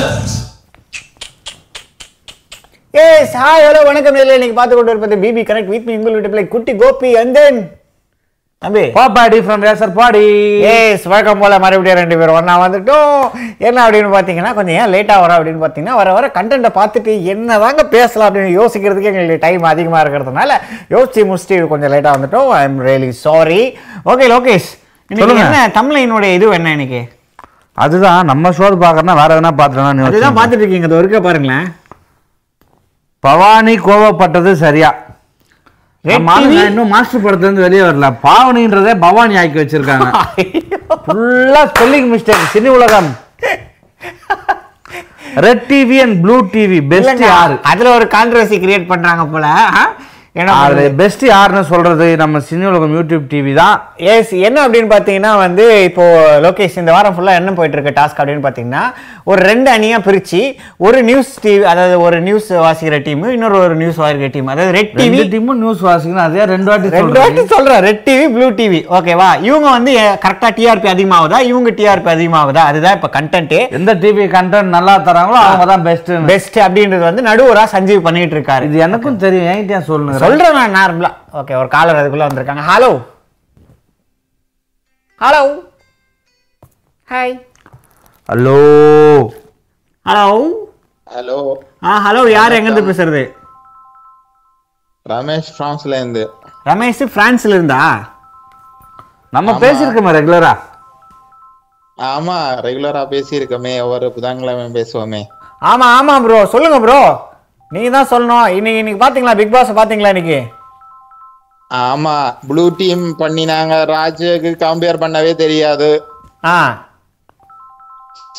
Cheers. Yes hi hello வணக்கம். நேரில் இன்னைக்கு பார்த்து கொண்டு இருப்பது பிபி கனெக்ட் வித் மீ உங்கள் வீட்டு பிள்ளை குட்டி கோபி அண்ட் தென் தம்பி. பாப்பாடி ஃப்ரம் ரேசர் பாடி. எஸ் வழக்கம் போல மறுபடியும் ரெண்டு பேரும் ஒன்றா வந்துட்டோம். என்ன அப்படின்னு பார்த்தீங்கன்னா கொஞ்சம் ஏன் லேட்டாக வரோம் அப்படின்னு பார்த்தீங்கன்னா வர வர கண்டென்ட்டை பார்த்துட்டு என்ன தாங்க பேசலாம் அப்படின்னு யோசிக்கிறதுக்கு எங்களுக்கு டைம் அதிகமாக இருக்கிறதுனால யோசிச்சு முடிச்சுட்டு கொஞ்சம் லேட்டாக வந்துட்டோம். I am really sorry okay Lokesh. என்ன தமிழினுடைய இது என்ன இன்னைக்கு? அதுதான் நம்ம ஷோ பார்க்கறனா வேற எதனா அதுதான் பாத்துறேன் பார்த்துட்டு இருக்கீங்க அது இருக்க பாருங்களேன். பவானி கோவப்பட்டது சரியா? இன்னும் மாஸ்டர் படத்துல இருந்து வெளியே வரல. பாவனின்றதே பவானி ஆக்கி வச்சிருக்காங்க. ஃபுல்லா spelling mistake Cine Ulagam. Red TV and Blue TV best யாரு? அதுல ஒரு கான்ட்ரவர்சி கிரியேட் பண்றாங்க போல. ஆ? என்ன அது? பெஸ்ட் யாருன்னு சொல்றது நம்ம சினி உலகம் யூடியூப் டிவி தான். எஸ் என்ன அப்படின்னு பார்த்தீங்கன்னா வந்து இப்போ லோகேஷ் இந்த வாரம் ஃபுல்லாக என்ன போயிட்டு இருக்க டாஸ்க் அப்படின்னு பார்த்தீங்கன்னா ஒரு ரெண்டு அணியாக பிரித்து ஒரு நியூஸ் டிவி அதாவது ஒரு நியூஸ் வாசிக்கிற டீம் இன்னொரு ஒரு நியூஸ் வாசிக்கிற டீம் அதாவது ரெட் டிவி டீமும் நியூஸ் வாசிக்கணும் அதே ரெண்டு வாட்டி ரெண்டு வாட்டி சொல்றேன் ரெட் டிவி ப்ளூ டிவி ஓகேவா இவங்க வந்து கரெக்டாக டிஆர்பி அதிகமாகுதா? இவங்க டிஆர்பி அதிகமாகுதா? அதுதான் இப்போ கண்டென்ட்டு எந்த டிவி கண்டென்ட் நல்லா தராங்களோ அவங்க தான் பெஸ்ட் பெஸ்ட் அப்படின்றது வந்து நடுவரா சஞ்சீவ் பண்ணிட்டு இருக்காரு. இது எனக்கும் தெரியும் என்கிட்ட சொல்லுங்க. சொல்றேன். நான் நார்மலா ஓகே ஒரு காலர் அதுக்குள்ள வந்திருக்காங்க. Hello hello hi hello hello hello ஆ ஹலோ யார் எங்கேருந்து பேசுறது? ரமேஷ் பிரான்ஸ்ல இருந்து. ரமேஷ் பிரான்ஸ்ல இருந்தா? நம்ம பேசியிருக்கோமே ரெகுலரா ஆமா ரெகுலரா பேசியிருக்கோமே. ஒவ்வொரு புதன்கிழமை பேசுவோமே. ஆமா ஆமா ப்ரோ சொல்லுங்க ப்ரோ நீங்க தான் சொல்லணும். இன்னைக்கு இன்னைக்கு பாத்தீங்களா? பிக் பாஸ் பாத்தீங்களா இன்னைக்கு? ஆமா ப்ளூ டீம் பண்ணினாங்க. ராஜுக்கு கம்பேர் பண்ணவே தெரியாது. ஆ.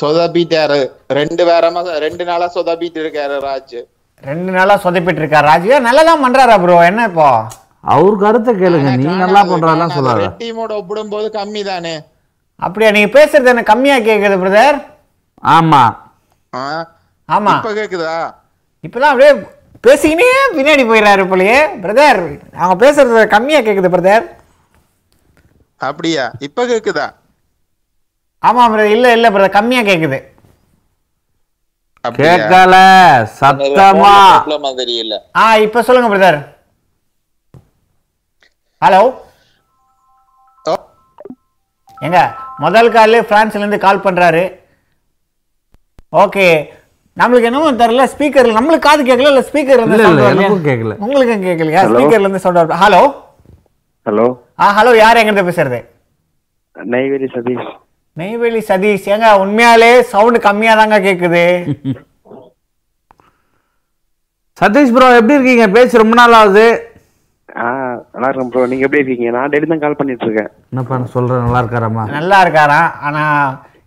சொதப்பிட்டாரு. ரெண்டு வாரமா ரெண்டு நாளா சொதப்பிட்டு இருக்காரு ராஜ். ரெண்டு நாளா சொதப்பிட்டு இருக்காரு ராஜியா நல்லா தான் பண்றாரா ப்ரோ என்ன இப்போ? அவர் கருத்தை கேளுங்க. நீ நல்லா பண்றாலாம் சொல்லாத. டீமோட ஒப்பிடும்போது கம்மி தானே அப்படியா? நீங்க பேசுறது எனக்கு கம்மியா கேக்குது பிரதர் ஆமா. ஆ? ஆமா. இப்ப கேக்குதா? இப்பதான் அப்படியே பேசிக்கினே பின்னாடி போயிடுறாரு போலயே பிரதர் அவங்க பேசுறது கம்மியா கேக்குது பிரதர் அப்படியா? இப்ப கேக்குதா? ஆமா பிரதர் இல்ல இல்ல பிரதர் கம்மியா கேக்குது? கேட்கல சத்தமா. ஆ இப்ப சொல்லுங்க பிரதர் ஹலோ எங்க? முதல் கால் பிரான்ஸ்ல இருந்து கால் பண்றாரு. ஓகே. நம்மளுக்கு என்னமோ தெரியல ஸ்பீக்கர் நம்மளுக்கு காது கேட்கல இல்ல ஸ்பீக்கர் எனக்கும் கேட்கல. உங்களுக்கும் கேட்கலையா? ஸ்பீக்கர்ல இருந்து சவுண்ட் ஹலோ? ஹலோ? ஆ ஹலோ யார் எங்க இருந்து பேசுறது? நெய்வேலி சதீஷ். நெய்வேலி சதீஷ். ஏங்க உண்மையாலே சவுண்ட் கம்மியா தாங்க கேக்குது. சதீஷ் ப்ரோ எப்படி இருக்கீங்க? பேசி ரொம்ப நாள் ஆகுது. ஆ நல்லா இருக்கேன் ப்ரோ நீங்க எப்படி இருக்கீங்க? நான் டெய்லி தான் கால் பண்ணிட்டு இருக்கேன். என்னப்பா சொல்றேன் நல்லா இருக்காராமா நல்லா இருக்காராம். ஆனா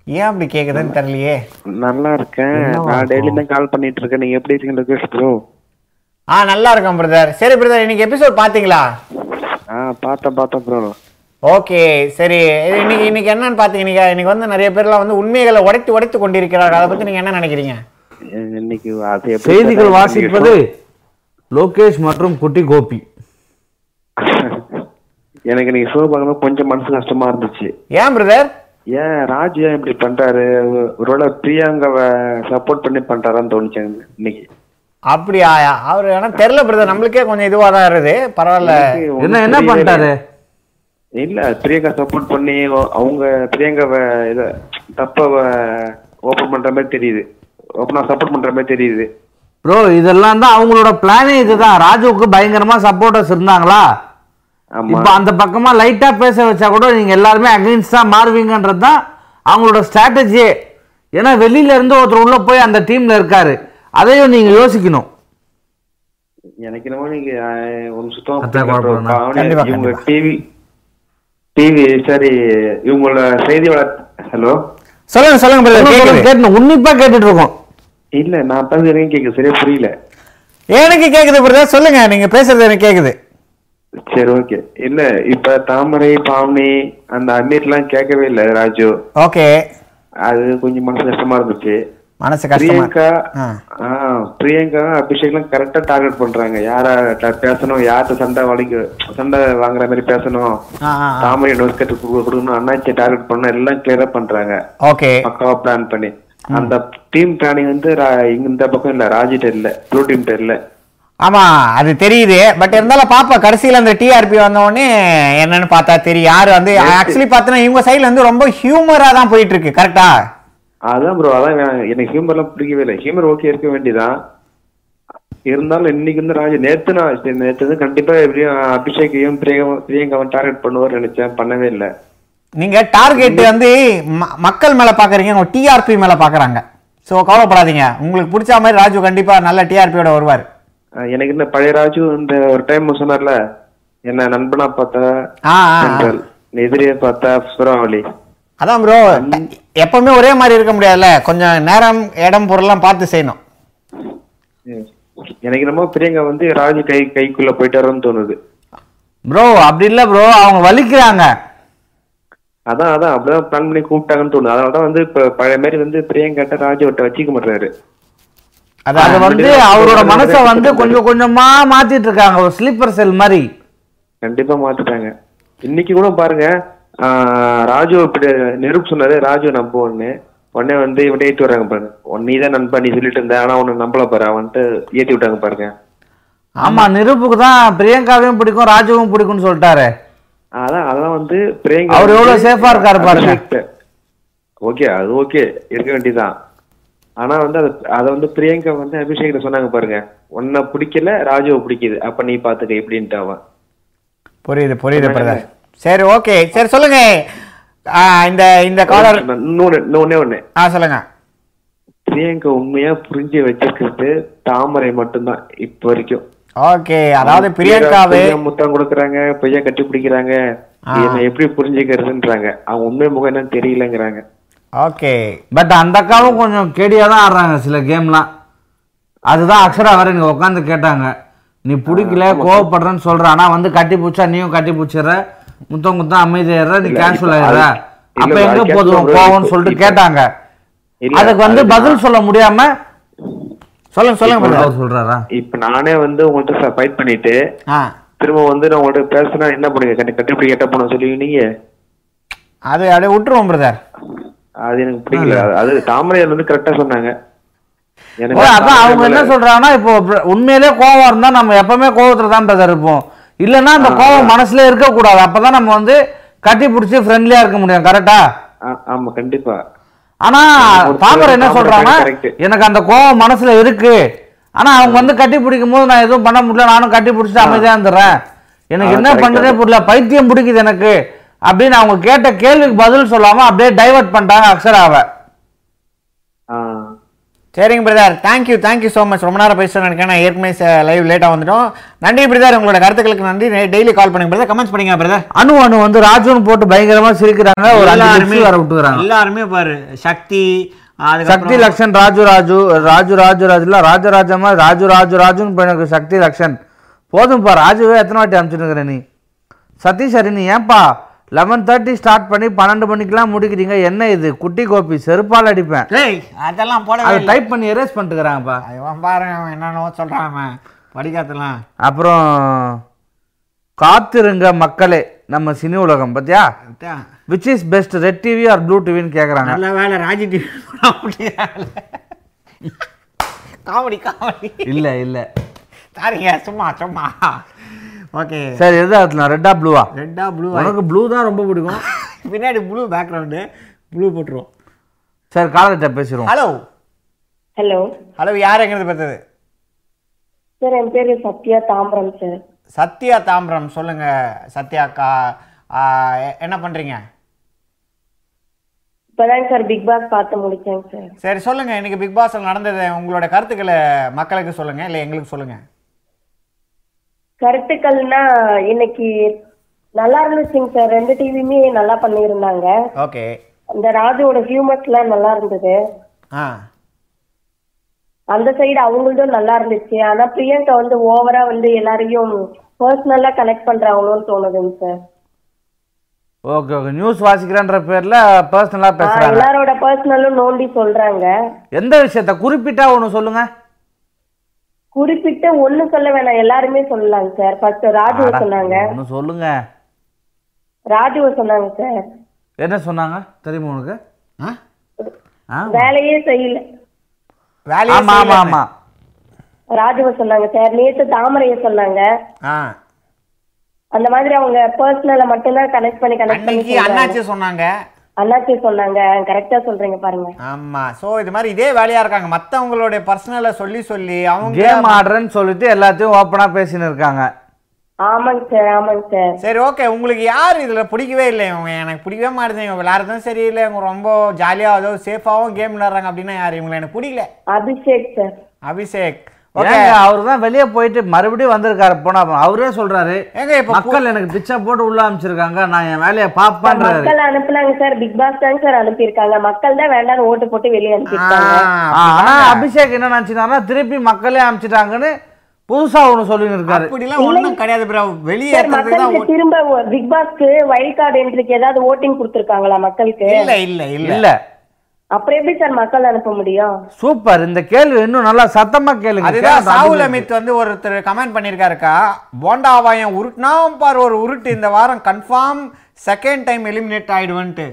ஏன் அப்படி கேக்குதுன்னு தெரியலையே? நல்லா இருக்கேன். நான் டெய்லி தான் கால் பண்ணிட்டு இருக்கேன் நீங்க எப்படி இருக்கீங்க லோகேஷ் ப்ரோ ஆ நல்லா இருக்கேன் பிரதர் சரி பிரதர் இன்னைக்கு எபிசோட் பாத்தீங்களா ஆ பார்த்தேன் பார்த்தேன் ப்ரோ ஓகே சரி. இது இன்னைக்கு இன்னைக்கு என்னன்னு பாத்தீங்க இன்னைக்கு வந்து நிறைய பேர்லாம் வந்து உண்மைகளை உடைத்து உடைத்து கொண்டிருக்கிறார்கள். அதை பத்தி நீங்க என்ன நினைக்கிறீங்க? இன்னைக்கு அது எப்படி செய்திகள் வாசிப்பது லோகேஷ் மற்றும் குட்டி கோபி. எனக்கு இன்னைக்கு ஷோ பார்க்கும்போது கொஞ்சம் மனசு கஷ்டமா இருந்துச்சு. ஏன் பிரதர் ஏன் ராஜ் ஏன் இப்படி பண்றாரு? ஒருவேளை பிரியாங்காவை சப்போர்ட் பண்ணி பண்றாரான்னு தோணுச்சு எனக்கு இன்னைக்கு. அப்படியா? அவர் ஆனா தெரியல பிரதர் நம்மளுக்கே கொஞ்சம் இதுவா தான் இருக்குது. பரவாயில்ல. என்ன என்ன பண்ணிட்டாரு இல்ல. பிரியங்கா சப்போர்ட் பண்ணி அவங்க பிரியங்காவை இத தப்ப ஓபன் பண்ற மாதிரி தெரியுது. ஓப்பனா சப்போர்ட் பண்ற மாதிரி தெரியுது. ப்ரோ இதெல்லாம் தான் அவங்களோட பிளானே இதுதான். ராஜுவுக்கு பயங்கரமா சப்போர்ட்டர்ஸ் இருந்தாங்களா? இப்போ அந்த பக்கமா லைட்டா பேச வச்சா கூட நீங்க எல்லாருமே அகைன்ஸ்டா மாறுவீங்கன்றது தான் அவங்களோட ஸ்ட்ராட்டஜியே ஏன்னா வெளியில இருந்து ஒருத்தர் உள்ள போய் அந்த டீம்ல இருக்காரு. அதையும் நீங்க யோசிக்கணும். எனக்கு என்னமோ நீங்க சுத்தமா தான். இவங்க. டிவி டிவி சரி இவங்களோட செய்தி வள ஹலோ சொல்லுங்க சொல்லுங்க கேட்கணும் உன்னிப்பா கேட்டுட்டு இருக்கோம் இல்ல நான் வரைக்கும் கேட்க சரியா புரியல. எனக்கு கேக்குது பிரதர் சொல்லுங்க நீங்க பேசுறது எனக்கு கேக்குது. சரி ஓகே இல்ல இப்ப தாமரை பாவனி அந்த அமீர்லாம் கேட்கவே இல்ல ராஜு. ஓகே அது கொஞ்சம் மனசு கஷ்டமா இருந்துச்சு. மனசு பிரியங்கா பிரியங்கா அபிஷேக்லாம் கரெக்டா டார்கெட் பண்றாங்க. யார பேசணும் யார்கிட்ட சண்டை வலிக்க சண்டை வாங்குற மாதிரி பேசணும். தாமரை கட்டு கொடுக்கணும் அண்ணாச்சி டார்கெட் பண்ணணும் எல்லாம் கிளியரா பண்றாங்க. ஓகே பக்காவா பிளான் பண்ணி. அந்த டீம் பிளானிங் வந்து இந்த பக்கம் இல்ல ராஜிட்ட இல்ல ப்ளூ டீம்ட்ட இல்ல. ஆமா அது தெரியுது. பட் இருந்தாலும் பாப்பா கடைசியில அந்த டிஆர்பி வந்த உடனே என்னன்னு பார்த்தா தெரியும். யாரு வந்து ஆக்சுவலி பார்த்தோன்னா இவங்க சைடுல வந்து ரொம்ப ஹியூமரா தான் போயிட்டு இருக்கு கரெக்டா அதான் ப்ரோ அதான். எனக்கு ஹியூமர்லாம் பிடிக்கவே இல்லை. ஹியூமர் ஓகே இருக்க வேண்டியதான் இருந்தாலும் இன்னைக்கு வந்து ராஜ் நேத்து நான் நேத்து வந்து கண்டிப்பா எப்படியும் அபிஷேக்கையும் பிரியங்கா பிரியங்காவும் டார்கெட் பண்ணுவார் நினைச்சேன். பண்ணவே இல்லை. நீங்க டார்கெட் வந்து மக்கள் மேல பாக்குறீங்க உங்க டிஆர்பி மேல பாக்குறாங்க. ஸோ கவலைப்படாதீங்க. உங்களுக்கு பிடிச்ச மாதிரி ராஜு கண்டிப்பா நல்ல டிஆர்பியோட வருவார். எனக்கு இந்த பழைய ராஜு இந்த ஒரு டைம் சொன்னார்ல என்ன நண்பனா பார்த்தா எதிரியை பார்த்தா சுறாவளி. அதான் ப்ரோ எப்பவுமே ஒரே மாதிரி இருக்க முடியாதுல்ல கொஞ்சம் நேரம் இடம் பொருள்லாம் பார்த்து செய்யணும். எனக்கு என்னமோ பிரியங்கா வந்து ராஜு கை கைக்குள்ள போயிட்டாரோன்னு தோணுது. ப்ரோ அப்படி இல்லை ப்ரோ அவங்க வலிக்கிறாங்க. அதான் அதான் அப்படிதான் பிளான் பண்ணி கூப்பிட்டாங்கன்னு தோணுது. அதனால தான் வந்து இப்ப பழைய மாதிரி வந்து பிரியங்காட்ட ராஜுவட்ட வச்சுக்க மாட்டாரு அது வந்து அவரோட மனசை வந்து கொஞ்சம் கொஞ்சமா மாத்திட்டு இருக்காங்க ஒரு ஸ்லீப்பர் செல் மாதிரி. கண்டிப்பா மாத்திட்டாங்க. இன்னைக்கு கூட பாருங்க ராஜு இப்படி நெருப்பு சொன்னாரு ராஜு நம்புவோன்னு. உடனே வந்து இவன் ஏத்தி வர்றாங்க பாருங்க. உன் நீ தான் நண்பா நீ சொல்லிட்டு இருந்த ஆனா உன்னை நம்பல பாரு அவன்ட்டு ஏத்தி விட்டாங்க பாருங்க. ஆமா நிரூப்புக்கு தான் பிரியங்காவையும் பிடிக்கும் ராஜுவும் பிடிக்கும்னு சொல்லிட்டாரு. அதான் அதான் வந்து பிரியங்கா அவர் எவ்வளவு ஆ இருக்காரு பாருங்க. ஓகே அது ஓகே இருக்க வேண்டியதுதான். ஆனா வந்து அது அதை வந்து பிரியங்கா வந்து அபிஷேகிட்ட சொன்னாங்க பாருங்க. உன்னை பிடிக்கல ராஜுவை பிடிக்குது. அப்ப நீ பாத்துக்க எப்படின்ட்டு அவன். புரியுது புரியுது பிரதர். சரி ஓகே. சரி சொல்லுங்க. இந்த இந்த காலர் இன்னொன்னே ஒண்ணு. ஆ சொல்லுங்க. பிரியங்கா உண்மையா புரிஞ்சு வச்சிருக்கிறது தாமரை மட்டும்தான் இப்ப வரைக்கும். ஓகே அதாவது பிரியங்காவே முத்தம் கொடுக்குறாங்க பொய்யா கட்டி பிடிக்கிறாங்க. என்ன எப்படி புரிஞ்சுக்கிறதுன்றாங்க. அவங்க உண்மை முகம் என்னன்னு தெரியலங்கிறாங்க. ஓகே பட் அந்த அக்காவும் கொஞ்சம் கேடியா தான் ஆடுறாங்க சில கேம்லாம் அதுதான் அக்ஷரா வேற இங்க உட்காந்து கேட்டாங்க. நீ பிடிக்கல கோவப்படுறேன்னு சொல்ற. ஆனா வந்து கட்டி பிடிச்சா நீயும் கட்டி பிடிச்சிடுற. முத்தம் முத்தம் அமைதியாடுற நீ இப்ப ஆயிடுற. அப்ப எங்க போதும்? கோவம்னு. சொல்லிட்டு கேட்டாங்க. அதுக்கு வந்து பதில் சொல்ல முடியாம சொல்லுங்க சொல்லுங்க சொல்றாரா? இப்ப நானே வந்து உங்கள்கிட்ட ஃபைட் பண்ணிட்டு திரும்ப வந்து நான் உங்கள்கிட்ட பேசினா என்ன பண்ணுங்க கட்டி கட்டி கட்ட போன சொல்லுவீங்க அது அப்படியே விட்டுருவோம் பிரதர். அது எனக்கு பிடிக்கல. அது- தாமரையர் வந்து கரெக்டா சொன்னாங்க. அதான் அவங்க என்ன சொல்றாங்கன்னா இப்போ உண்மையிலே கோவம் இருந்தா நம்ம எப்பவுமே கோவத்துல தான் பிரதர் இருப்போம். இல்லைன்னா அந்த கோவம் மனசுல இருக்க கூடாது அப்பதான் நம்ம வந்து கட்டி பிடிச்சி ஃப்ரெண்ட்லியா இருக்க முடியும் கரெக்டா ஆமா கண்டிப்பா. ஆனா தாமரை என்ன சொல்றாங்கன்னா. எனக்கு அந்த கோவம் மனசுல இருக்கு. ஆனா அவங்க வந்து கட்டி பிடிக்கும் போது நான் எதுவும் பண்ண முடியல நானும் கட்டி பிடிச்சிட்டு அமைதியா இருந்துடுறேன் எனக்கு என்ன. பண்றதே புரியல. பைத்தியம் பிடிக்குது எனக்கு. அப்படின்னு அவங்க கேட்ட கேள்விக்கு பதில் சொல்லாம அப்படியே டைவர்ட் பண்ணிட்டாங்க அக்ஷராவை. சரிங்க brother thank you thank you so much ரொம்ப நேரம் பேசுகிறேன் நினைக்கிறேன். நான் ஏற்கனவே லைவ் லேட்டாக வந்துட்டோம். நன்றி பிரதர் உங்களோட கருத்துக்களுக்கு நன்றி. டெய்லி கால் பண்ணுங்க பிரதர் கமெண்ட்ஸ் பண்ணுங்க பிரதர் அணு அணு வந்து ராஜுன்னு போட்டு பயங்கரமா சிரிக்கிறாங்க. ஒரு நிமிஷம் வர விட்டுக்கிறாங்க எல்லாருமே பாரு. சக்தி சக்தி லக்ஷன் ராஜு ராஜு ராஜு ராஜு ராஜு. இல்ல ராஜராஜமா ராஜு ராஜு ராஜுன்னு போய் எனக்கு சக்தி லக்ஷன். போதும்ப்பா ராஜுவே எத்தனை வாட்டி அனுப்பிச்சுட்டு நீ? சதீஷ் ஹரி நீ ஏன்பா? லெவன் தேர்ட்டி ஸ்டார்ட் பண்ணி பன்னெண்டு மணிக்கெல்லாம் முடிக்கிறீங்க. என்ன இது? குட்டி கோபி செருப்பால் அடிப்பேன். அதெல்லாம் போட அதை டைப் பண்ணி எரேஸ் பண்ணிட்டுக்கிறாங்கப்பா. அவன் பாருங்க அவன் என்னென்னவோ சொல்கிறான் படிக்காதலாம் அப்புறம் காத்திருங்க மக்களே நம்ம சினி உலகம் பத்தியா? Which is best Red TV or Blue டிவின்னு கேட்குறாங்க நல்ல வேலை ராஜி டிவி காமெடி காமெடி. இல்ல இல்ல. சாரிங்க சும்மா சும்மா. ஓகே. சரி எது அதுல ரெட்டா ப்ளூவா ரெட்டா ப்ளூ உனக்கு ப்ளூ தான் ரொம்ப பிடிக்கும். பின்னாடி ப்ளூ பேக்ரவுண்டு ப்ளூ போட்டுருவோம். சரி காலர்கிட்ட பேசிடுவோம். ஹலோ ஹலோ ஹலோ யார் எங்கிறது பார்த்தது சார் என் பேரு சத்யா தாம்பரம் சார் சத்யா தாம்பரம் சொல்லுங்க. சத்யா அக்கா என்ன பண்றீங்க? இப்பதாங்க சார் பிக் பாஸ் பார்த்து முடிச்சேங்க சார் சரி சொல்லுங்க. இன்னைக்கு பிக் பாஸ்ல நடந்தது. உங்களோட கருத்துக்களை மக்களுக்கு சொல்லுங்க இல்லை எங்களுக்கு சொல்லுங்க. கருத்துக்கள்னா இன்னைக்கு நல்லா இருந்துச்சுங்க சார். ரெண்டு டிவியுமே நல்லா பண்ணியிருந்தாங்க. ஓகே. அந்த ராஜுவோட ஹியூமர்ஸ்லாம் நல்லா இருந்தது. ஆ. அந்த சைடு அவங்களதும் நல்லா இருந்துச்சு. ஆனா பிரியங்கா வந்து ஓவரா வந்து எல்லாரையும் பர்சனலா கனெக்ட் பண்றாங்களோன்னு தோணுதுங்க சார். Okay okay. நியூஸ் வாசிக்கிறேன்ற பேர்ல பர்சனலா பேசுறாங்க. எல்லாரோட பர்சனலும் நோண்டி சொல்றாங்க. எந்த விஷயத்த? குறிப்பிட்டா ஒண்ணு சொல்லுங்க. குறிப்பிட்டு ஒண்ணு சொல்ல வேணாம். எல்லாருமே சொல்லலாங்க சார். ஃபர்ஸ்ட் ராஜுவை சொன்னாங்க. சொல்லுங்க. ராஜுவை சொன்னாங்க சார். என்ன சொன்னாங்க? தெரியுமா உனக்கு? ஆ? ஆ. வேலையே செய்யல. வேலையே ஆமா ஆமா. ஆமா. ராஜுவ சொன்னாங்க சார். நேத்து தாமரைய சொன்னாங்க. ஆ. அந்த மாதிரி அவங்க பர்சனல மட்டும்தான் கனெக்ட் பண்ணி கனெக்ட் பண்ணி. அண்ணாச்சி சொன்னாங்க. அண்ணாச்சி சொன்னாங்க. கரெக்டா சொல்றீங்க பாருங்க. ஆமா. சோ இது மாதிரி இதே வேலையா இருக்காங்க. மத்தவங்களுடைய பர்சனலை சொல்லி சொல்லி அவங்க கேம் ஆடுறேன்னு சொல்லிட்டு எல்லாத்தையும் ஓப்பனா பேசின்னு இருக்காங்க. ஆமாங்க சார் ஆமாங்க சார் சரி ஓகே உங்களுக்கு யார் இதுல பிடிக்கவே இல்லை இவங்க எனக்கு பிடிக்கவே மாட்டேது இவங்க விளையாடுறதும் சரியில்லை. இவங்க ரொம்ப ஜாலியா ஏதோ சேஃபாவும் கேம் விளையாடுறாங்க அப்படின்னா யார்? இவங்களை எனக்கு பிடிக்கல. அபிஷேக் சார் அபிஷேக். அவர் தான் வெளியே போயிட்டு மறுபடியும் வந்திருக்காரு. போனா அவரே சொல்றாரு ஏங்க இப்ப மக்கள் எனக்கு பிச்சை போட்டு உள்ள அமைச்சிருக்காங்க நான் என் வேலையை பாப்பான்றாரு மக்கள் அனுப்புனாங்க சார். பிக் பாஸ் தாங்க சார் அனுப்பியிருக்காங்க. மக்கள் தான் வேண்டாம்னு ஓட்டு போட்டு வெளியே அனுப்பியிருக்காங்க. ஆ, ஆனா அபிஷேக் என்ன நினைச்சிட்டாருன்னா திருப்பி மக்களே அமைச்சிட்டாங்கன்னு புதுசா ஒண்ணு சொல்லின்னு இருக்காரு. அப்படிலாம் ஒண்ணும் கிடையாது ப்ரோ மக்களுக்கு திரும்ப பிக் பாஸ்க்கு வைல்ட் கார்டு என்ட்ரிக்கு ஏதாவது ஓட்டிங் கொடுத்துருக்காங்களா மக்களுக்கு? இல்ல இல்ல இல்ல. இல்ல. அப்புறம் எப்படி சார் மக்கள் அனுப்ப முடியும்? சூப்பர். இந்த கேள்வி இன்னும் நல்லா சத்தமா கேளுங்க. அதுதான் சாவுல். அமித் வந்து ஒருத்தர் கமெண்ட் பண்ணியிருக்காருக்கா? போண்டாவாயம் உருட்டுனா பார் ஒரு உருட்டு இந்த வாரம் கன்ஃபார்ம் செகண்ட் டைம் எலிமினேட் ஆயிடுவன்ட்டு.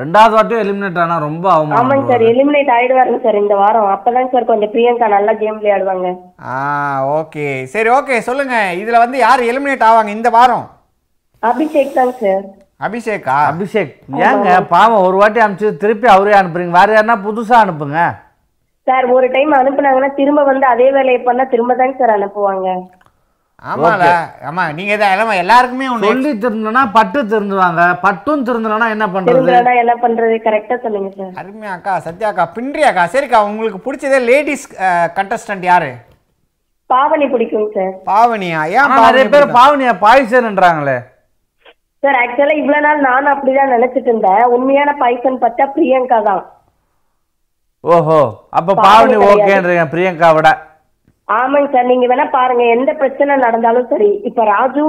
ரெண்டாவது வாட்டியும் எலிமினேட் ஆனா ரொம்ப அவமானம் ஆமாங்க சார் எலிமினேட் ஆயிடுவாருங்க சார் இந்த வாரம். அப்பதான் சார் கொஞ்சம் பிரியங்கா நல்லா கேம் விளையாடுவாங்க. ஆ ஓகே சரி ஓகே சொல்லுங்க. இதுல வந்து யார் எலிமினேட் ஆவாங்க இந்த வாரம்? அபிஷேக் தாங்க சார். அபிஷேக்கா அபிஷேக். ஏங்க பாவம் ஒரு வாட்டி அனுப்பிச்சு திருப்பி அவரே அனுப்புறீங்க. வேற யாருன்னா புதுசா அனுப்புங்க. சார் ஒரு டைம் அனுப்புனாங்கன்னா திரும்ப வந்து அதே வேலையை பண்ணா திரும்ப தாங்க சார் அனுப்புவாங்க. ஆமால. ஆமா நீங்க தான் எல்லாமே எல்லாருக்குமே ஒண்ணு சொல்லி திருந்தனா பட்டு திருந்துவாங்க பட்டும் திருந்தனா என்ன பண்றது? என்ன பண்றது? கரெக்டா சொல்லுங்க சார். அருமையா அக்கா சத்யாக்கா பின்றியாக்கா சரிக்கா உங்களுக்கு பிடிச்சதே லேடிஸ் கண்டஸ்டன்ட் யாரு? பாவனி பிடிக்குங்க சார். பாவனியா ஏன் நிறைய பேர் பிடிக்கும்? பாவனியா பாய்சன்ன்றாங்களே சார் ஆக்சுவலா இவ்வளவு நாள் நானும் அப்படிதான் நினைச்சிட்டு இருந்தேன். உண்மையான பைசன் பார்த்தா பிரியங்கா தான். ஓஹோ அப்ப பாவனி. ஓகேன்றீங்க பிரியங்காவோட ஆமாங்க சார் நீங்க வேணா பாருங்க எந்த பிரச்சனை நடந்தாலும் சரி இப்ப ராஜு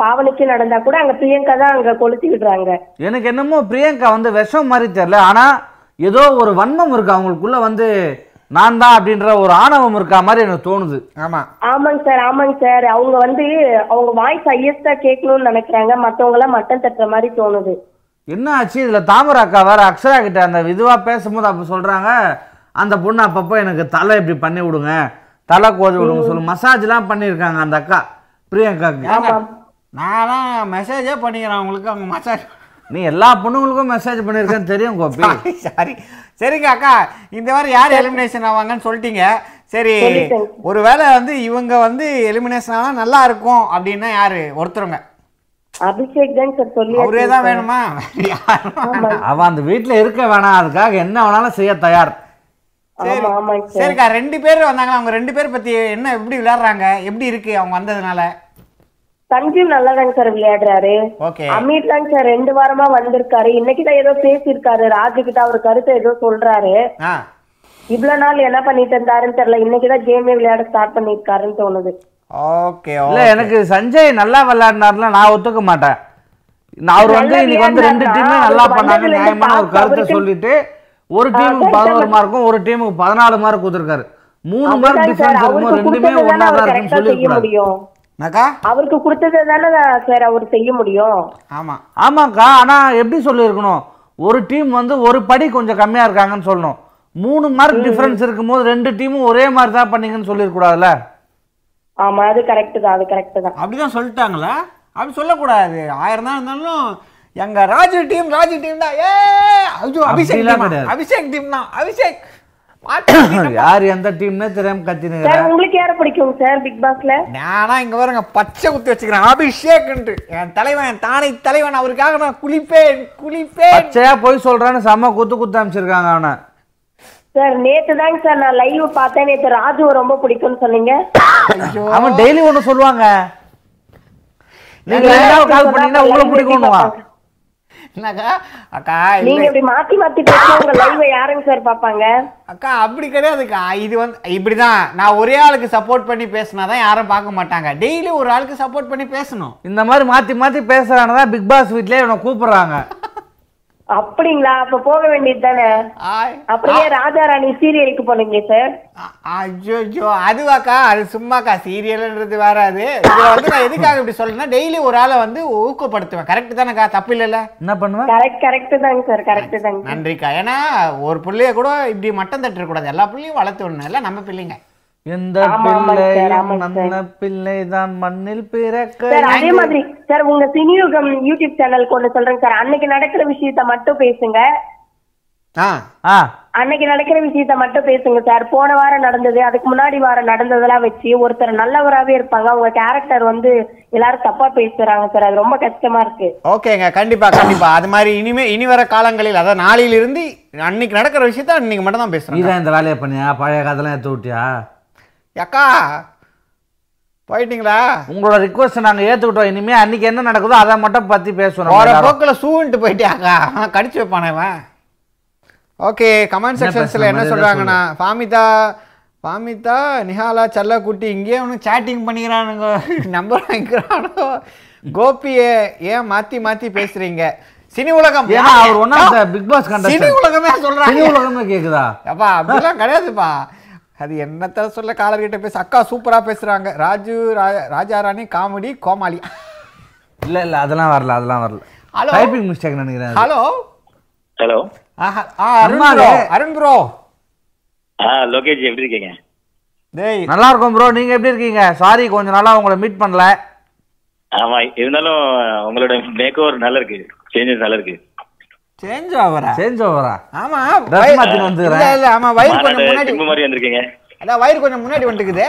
பாவனிக்கு நடந்தா கூட அங்க பிரியங்கா தான் அங்க கொளுத்தி விடுறாங்க. எனக்கு என்னமோ பிரியங்கா வந்து விஷம் மாதிரி தெரியல ஆனா ஏதோ ஒரு வன்மம் இருக்கு அவங்களுக்குள்ள வந்து நான் தான் அப்படின்ற ஒரு ஆணவம் இருக்கா மாதிரி எனக்கு தோணுது. ஆமா. ஆமாங்க சார் ஆமாங்க சார். அவங்க வந்து அவங்க வாய்ஸ் ஹையஸ்டா கேட்கணும்னு நினைக்கிறாங்க. மத்தவங்க எல்லாம் மட்டம் தட்டுற மாதிரி தோணுது. என்ன ஆச்சு? இதுல தாமரை அக்கா வேற அக்ஷரா கிட்ட அந்த இதுவா பேசும்போது அப்ப சொல்றாங்க அந்த பொண்ணு அப்பப்போ எனக்கு தலை இப்படி பண்ணி விடுங்க. தலை கோதி விடுங்க சொல்லு. மசாஜ்லாம் பண்ணியிருக்காங்க அந்த அக்கா பிரியங்காக்கு. ஆமாம். நான் மெசேஜே பண்ணிக்கிறேன் உங்களுக்கு அவங்க மசாஜ் நீ எல்லா பொண்ணுங்களுக்கும் மெசேஜ் பண்ணியிருக்கேன்னு தெரியும் கோபி. சாரி சரிங்க அக்கா. இந்த வாரம் யார் எலிமினேஷன் ஆவாங்கன்னு சொல்லிட்டீங்க. சரி. ஒருவேளை வந்து இவங்க வந்து எலிமினேஷன் ஆனா நல்லா இருக்கும் அப்படின்னா யாரு? ஒருத்தருங்க. அபிஷேக் தான் சார் சொல்லி அவரே தான் வேணுமா. அவன் அந்த வீட்டுல இருக்க வேணாம். அதுக்காக என்ன வேணாலும் செய்ய தயார். சரிக்கா ரெண்டு பேர் வந்தாங்க அவங்க ரெண்டு பேர் பத்தி என்ன எப்படி விளையாடுறாங்க? எப்படி இருக்கு அவங்க வந்ததுனால? சஞ்சு நல்லா தாங்க சார் விளையாடுறாரு. ஓகே. அமீர் தாங்க சார் ரெண்டு வாரமா வந்திருக்காரு. இன்னைக்குதான் ஏதோ பேசியிருக்காரு. ராஜு கிட்ட அவர் கருத்தை ஏதோ சொல்றாரு. இவ்வளவு நாள் என்ன பண்ணிட்டு இருந்தாருன்னு தெரியல. இன்னைக்குதான் கேமே விளையாட ஸ்டார்ட் பண்ணிருக்காருன்னு தோணுது. ஓகே இல்ல எனக்கு சஞ்சய் நல்லா விளையாடினார்ல நான் ஒத்துக்க மாட்டேன். நான் அவர் வந்து இன்னைக்கு வந்து ரெண்டு விளையாடுனா, டீமே நல்லா பண்ணாங்க நியாயமான ஒரு கருத்தை சொல்லிட்டு ஒரு டீமுக்கு பதினோரு மார்க்கும் ஒரு டீமுக்கு பதினாலு மார்க் கொடுத்துருக்காரு. மூணு மார்க் டிஃபரன்ஸ் இருக்கும் ரெண்டுமே ஒன்னா தானே இருக்குன்னு கரெக்டா அவருக்கு கொடுத்தது தானே சார் அவர் செய்ய முடியும். ஆமா. ஆமாக்கா ஆனா எப்படி சொல்லியிருக்கணும்? ஒரு டீம் வந்து ஒரு படி கொஞ்சம் கம்மியா இருக்காங்கன்னு சொல்லணும். மூணு மார்க் டிஃபரன்ஸ் இருக்கும்போது ரெண்டு டீமும் ஒரே மாதிரி தான் பண்ணீங்கன்னு சொல்லிருக்கூடாதுல்ல ஆமா அது கரெக்ட் தான் அது கரெக்ட் தான். அப்படிதான் சொல்லிட்டாங்களா? அப்படி சொல்லக்கூடாது. ஆயிரம் தான் இருந்தாலும் எங்க ராஜு டீம் ராஜு டீம் தான். ஏ அபிஷேக். அபிஷேக் டீம் தான். அபிஷேக். யார் எந்த டீம்னே தெரியாம கத்தினுங்கிற சார் உங்களுக்கு யார பிடிக்கும்? சார் பிக் பாஸ்ல நானா இங்க பாருங்க பச்சை குத்தி வச்சுக்கிறேன். அபிஷேக்ன்ட்டு என் தலைவன் என் தானை தலைவன். அவருக்காக நான் குளிப்பேன் குளிப்பேன். பச்சையா போய் சொல்றான்னு செம்ம குத்து குத்து அமைச்சிருக்காங்க அவனை. சார் நேத்து தாங்க சார் நான் லைவ் பார்த்தேன். நேத்து ராஜு ரொம்ப பிடிக்கும்னு சொன்னீங்க. அவன் டெய்லி ஒண்ணு சொல்லுவாங்க. நீங்க கால் பண்ணீங்கன்னா உங்களை பிடிக்கும்னுவா என்னக்கா? அக்கா நீங்க இல்லை இப்படி மாத்தி மாத்தி பேசினா உங்க லைவ் யாருங்க சார் பாப்பாங்க அக்கா அப்படி கிடையாதுக்கா. இது வந்து இப்படிதான். நான் ஒரே ஆளுக்கு சப்போர்ட் பண்ணி பேசினாதான் யாரும் பார்க்க மாட்டாங்க. டெய்லி ஒரு ஆளுக்கு சப்போர்ட் பண்ணி பேசணும். இந்த மாதிரி மாத்தி மாத்தி பேசுறானதான் பிக் பாஸ் வீட்லயே இவனை கூப்பிடுறாங்க. அப்படிங்களா? அப்ப போக வேண்டியது தானே? ஆய். அப்படியே ராஜா ராணி சீரியலுக்கு போனீங்க சார் ஐயோ அதுவாக்கா? அது சும்மாக்கா சீரியல்ன்றது வராது. இதுல வந்து நான் எதுக்காக இப்படி சொல்றேன்னா டெய்லி ஒரு ஆளை வந்து ஊக்கப்படுத்துவேன். கரெக்ட் தானேக்கா? தப்பு இல்லைல்ல? என்ன பண்ணுவேன்? கரெக்ட் கரெக்ட் தாங்க சார் கரெக்ட் தாங்க நன்றிக்கா. ஏன்னா ஒரு பிள்ளைய கூட இப்படி மட்டம் தட்டுறக்கூடாது எல்லா பிள்ளையும் வளர்த்து விடணும். எல்லாம் நம்ம பிள்ளைங்க. எந்த பிள்ளையும். நல்ல பிள்ளை தான் மண்ணில் பிறக்க சார் அதே மாதிரி சார் உங்க சினியுகம் யூடியூப் சேனலுக்கு ஒண்ணு சொல்றேங்க சார். அன்னைக்கு நடக்கிற விஷயத்த மட்டும் பேசுங்க. அன்னைக்கு நடக்கிற விஷயத்த மட்டும் பேசுங்க சார். போன வாரம் நடந்தது அதுக்கு முன்னாடி வாரம் நடந்ததெல்லாம் வச்சு ஒருத்தர் நல்லவராவே இருப்பாங்க. அவங்க கேரக்டர் வந்து எல்லாரும் தப்பா பேசுறாங்க சார். அது ரொம்ப கஷ்டமா இருக்கு. ஓகேங்க கண்டிப்பா கண்டிப்பா. அது மாதிரி இனிமே இனி வர காலங்களில் அதாவது நாளையிலிருந்து அன்னைக்கு நடக்கிற விஷயத்த அன்னைக்கு மட்டும் தான் பேசுறேன். தான் இந்த வேலையை பண்ணியா? பழைய கதெல்லாம் எடுத்து விட்டியா? அக்கா போயிட்டீங்களா? உங்களோட ரிக்வஸ்ட் நாங்க ஏத்துக்கிட்டோம். இனிமே அன்னைக்கு என்ன நடக்குதோ அதை மட்டும் பத்தி பேசுவோம் எல்லாரும். போக்கில் சூன்ட்டு போயிட்டியாக்கா? கடிச்சு வைப்பானே இவன். ஓகே கமெண்ட் செக்ஷன்ஸில் என்ன சொல்கிறாங்கண்ணா ஃபாமிதா ஃபாமிதா நிஹாலா செல்லக்குட்டி இங்கேயே ஒன்று சேட்டிங் பண்ணிக்கிறானுங்க. நம்பர் வாங்கிக்கிறானோ கோபியை ஏன் மாற்றி மாற்றி பேசுறீங்க? சினி உலகம். ஏன்னா அவர் ஒன்னா பிக் பாஸ் சினி கண்டஸ்ட் உலகமே சினி சொல்கிறாங்க உலகமே கேக்குதா? அப்பா அப்படிலாம் கிடையாதுப்பா. அது என்னத்த சொல்ல காலர்கிட்ட பேச அக்கா சூப்பரா பேசுறாங்க. ராஜு ரா- ராஜா ராணி காமெடி கோமாளி. இல்ல இல்ல அதெல்லாம் வரல அதெல்லாம் வரல. Hello? டைப்பிங் மிஸ்டேக் நினைக்கிறேன். ஹலோ? ஹலோ? அருண் அம்மா, ப்ரோ. அருண் ப்ரோ ஆ லோகேஷ் எப்படி இருக்கீங்க? டேய். நல்லா இருக்கும் ப்ரோ நீங்க எப்படி இருக்கீங்க? சாரி கொஞ்ச நாளா உங்களை மீட் பண்ணல. ஆமா இருந்தாலும் உங்களோட மேக் ஓவர் நல்லா இருக்கு. சேஞ்சஸ் நல்லா இருக்கு. சேஞ்ச் ஆவரா சேஞ்ச் ஓவரா ஆமா. வயிறு- மாத்தின்னு வந்துக்கிறேன். இல்ல இல்ல ஆமா வயிறு கொஞ்சம் முன்னாடி மாதிரி வந்திருக்கீங்க. அதான் வயிறு கொஞ்சம் முன்னாடி வந்துக்குது.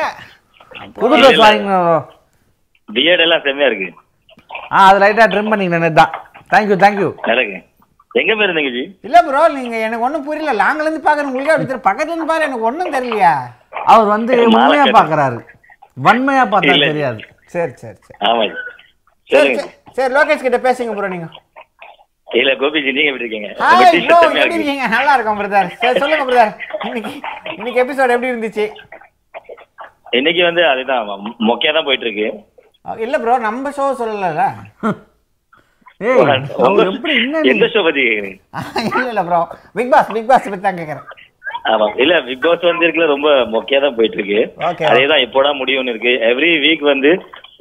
புது ட்ரெஸ் bro. பிஎட் எல்லாம் செம்மையா இருக்கு. ஆ அது லைட்டா ட்ரிம் பண்ணிக்கிறேன் தான். தேங்க்யூ தேங்க்யூ நல்லா இருக்கு எங்க போய் இருந்தீங்க ஜி இல்ல ப்ரோ நீங்க எனக்கு ஒண்ணும் புரியல. லாங்கில இருந்து பாக்குற உங்களுக்கு அப்படி தெரியும் பக்கத்துல இருந்து பாரு எனக்கு ஒண்ணும் தெரியலையா? அவர் வந்து உண்மையா பாக்குறாரு. வன்மையா பார்த்தா. தெரியாது. சரி சரி சரி. ஆமா. சரி, சரி லோகேஷ் கிட்ட பேசுங்க ப்ரோ நீங்க. இல்ல கோபிஜி நீங்க எப்படி இருக்கீங்க? எப்படி இருக்கு. இருக்கீங்க? நல்லா இருக்கோம் பிரதர் சொல்லுங்க பிரதர் இன்னைக்கு இன்னைக்கு எபிசோட் எப்படி இருந்துச்சு? இன்னைக்கு வந்து அதுதான் மொக்கையா தான் போயிட்டு இருக்கு இல்ல ப்ரோ நம்ம ஷோ சொல்லல ஏய் எப்படி என்ன எந்த ஷோ பத்தி கேக்குறீங்க? இல்ல இல்ல bro Big Boss Big Boss பத்தி தான் கேக்குறேன். ஆமா. இல்ல பிக் பாஸ் வந்து இருக்குல்ல ரொம்ப மொக்கையா தான் போயிட்டு இருக்கு. அதேதான் எப்போடா முடியும்னு இருக்கு. எவ்ரி வீக் வந்து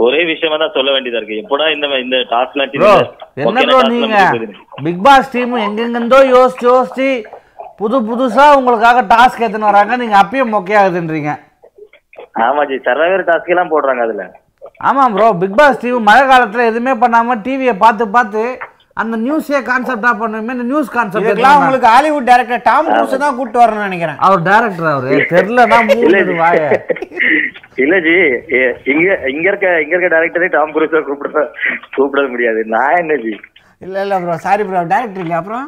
ஒரே விஷயமா தான் சொல்ல வேண்டியதா இருக்கு. எப்போடா இந்த இந்த டாஸ்க்? என்ன. பிக் பாஸ் டீம் எங்கெங்கிருந்தோ யோசிச்சு யோசிச்சு புது புதுசா உங்களுக்காக டாஸ்க் எடுத்துன்னு வராங்க. நீங்க அப்பயும் மொக்கையாகுதுன்றீங்க. ஆமா ஜி சர்வைவர் டாஸ்க் எல்லாம் போடுறாங்க அதுல. ஆமா ப்ரோ பிக் பாஸ் டீம் மழை காலத்துல எதுவுமே பண்ணாம டிவியை பார்த்து பார்த்து அந்த நியூஸே கான்செப்டா பண்ணுமே இந்த நியூஸ் கான்செப்ட் உங்களுக்கு ஹாலிவுட் டைரக்டர் டாம் க்ரூஸ் தான் கூட்டு வரணும்னு நினைக்கிறேன். அவர் டைரக்டர் அவரு. தெரியலனா மூணு வாய. இல்ல ஜி. இங்க இங்க இருக்க இங்க இருக்க டேரக்டரே டாம் குரூஸ் கூப்பிட கூப்பிட முடியாது. நான் என்ன ஜி? இல்ல இல்ல ப்ரோ சாரி ப்ரோ டைரக்டர் இல்ல அப்புறம்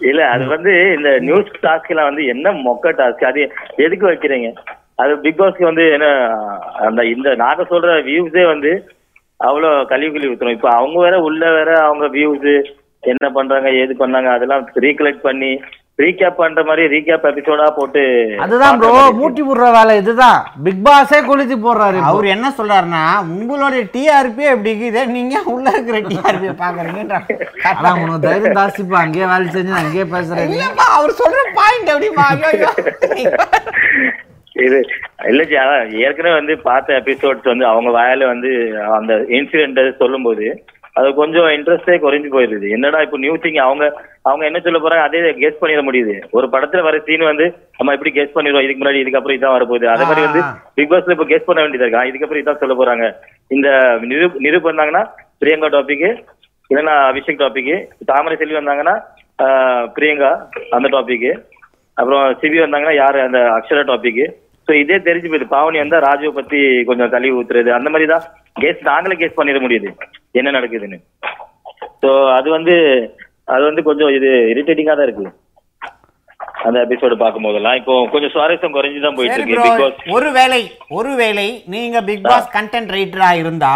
இல்ல அது வந்து இந்த நியூஸ் டாஸ்க் எல்லாம் வந்து என்ன மொக்க டாஸ்க் அது எதுக்கு வைக்கிறீங்க? அது பிக் பாஸ்க்கு வந்து என்ன அந்த இந்த நாங்க சொல்ற வியூஸே வந்து அவ்வளவு கழிவு கழிவு ஊத்துறோம் இப்ப அவங்க வேற உள்ள வேற அவங்க வியூஸ் என்ன பண்றாங்க ஏது பண்ணாங்க அதெல்லாம் ரீகலெக்ட் பண்ணி ரீகேப் பண்ற மாதிரி ரீகேப் எபிசோடா போட்டு அதுதான் ப்ரோ மூட்டி விடுற வேலை இதுதான். பிக் பாஸே கொளுத்தி போடுறாரு. அவர் என்ன சொல்றாருன்னா உங்களுடைய டிஆர்பி எப்படி இருக்குது? நீங்க உள்ள இருக்கிற டிஆர்பி பாக்குறீங்கன்ற அதான் உனக்கு தைரியம் ஜாஸ்திப்பா அங்கேயே வேலை செஞ்சு அங்கேயே பேசுறேன் அவர் சொல்ற பாயிண்ட் ஐயோ. இது இல்ல ஜி அதான் ஏற்கனவே வந்து பார்த்த எபிசோட்ஸ் வந்து அவங்க வாயில வந்து அந்த இன்சிடென்ட் சொல்லும்போது அது கொஞ்சம் இன்ட்ரெஸ்டே குறைஞ்சு போயிருது. என்னடா இப்போ நியூ திங் அவங்க அவங்க என்ன சொல்ல போறாங்க அதே கெஸ் பண்ணிட முடியுது. ஒரு படத்துல வர சீன் வந்து நம்ம இப்படி கெஸ் பண்ணிடுவோம் இதுக்கு முன்னாடி இதுக்கப்புறம் இதான் வரப்போகுது. அதே மாதிரி வந்து. பிக் பாஸ்ல இப்போ கெஸ் பண்ண வேண்டியதா இருக்கா? இதுக்கப்புறம் இதான் சொல்ல போறாங்க. இந்த நிரு நிரூப் வந்தாங்கன்னா பிரியங்கா டாபிக் இல்லைன்னா அபிஷேக் டாபிக் தாமரை செல்வி வந்தாங்கன்னா பிரியங்கா அந்த டாபிக் அப்புறம் சிவி வந்தாங்கன்னா யாரு? அந்த அக்ஷரா டாபிக் ஸோ இதே தெரிஞ்சு போயிடுது. பாவனி வந்தா ராஜுவை பத்தி கொஞ்சம் கழுவி ஊத்துறது. அந்த மாதிரி தான் கேஸ் நாங்களே கேஸ் பண்ணிட முடியுது. என்ன நடக்குதுன்னு. ஸோ அது வந்து அது வந்து கொஞ்சம் இது இரிட்டேட்டிங்கா தான் இருக்கு. அந்த எபிசோடு பார்க்கும் போதெல்லாம் இப்போ கொஞ்சம் சுவாரஸ்யம் குறைஞ்சு தான் போயிட்டு இருக்கு. ஒருவேளை ஒருவேளை நீங்க பிக் பாஸ் கண்டென்ட் ரைட்டரா இருந்தா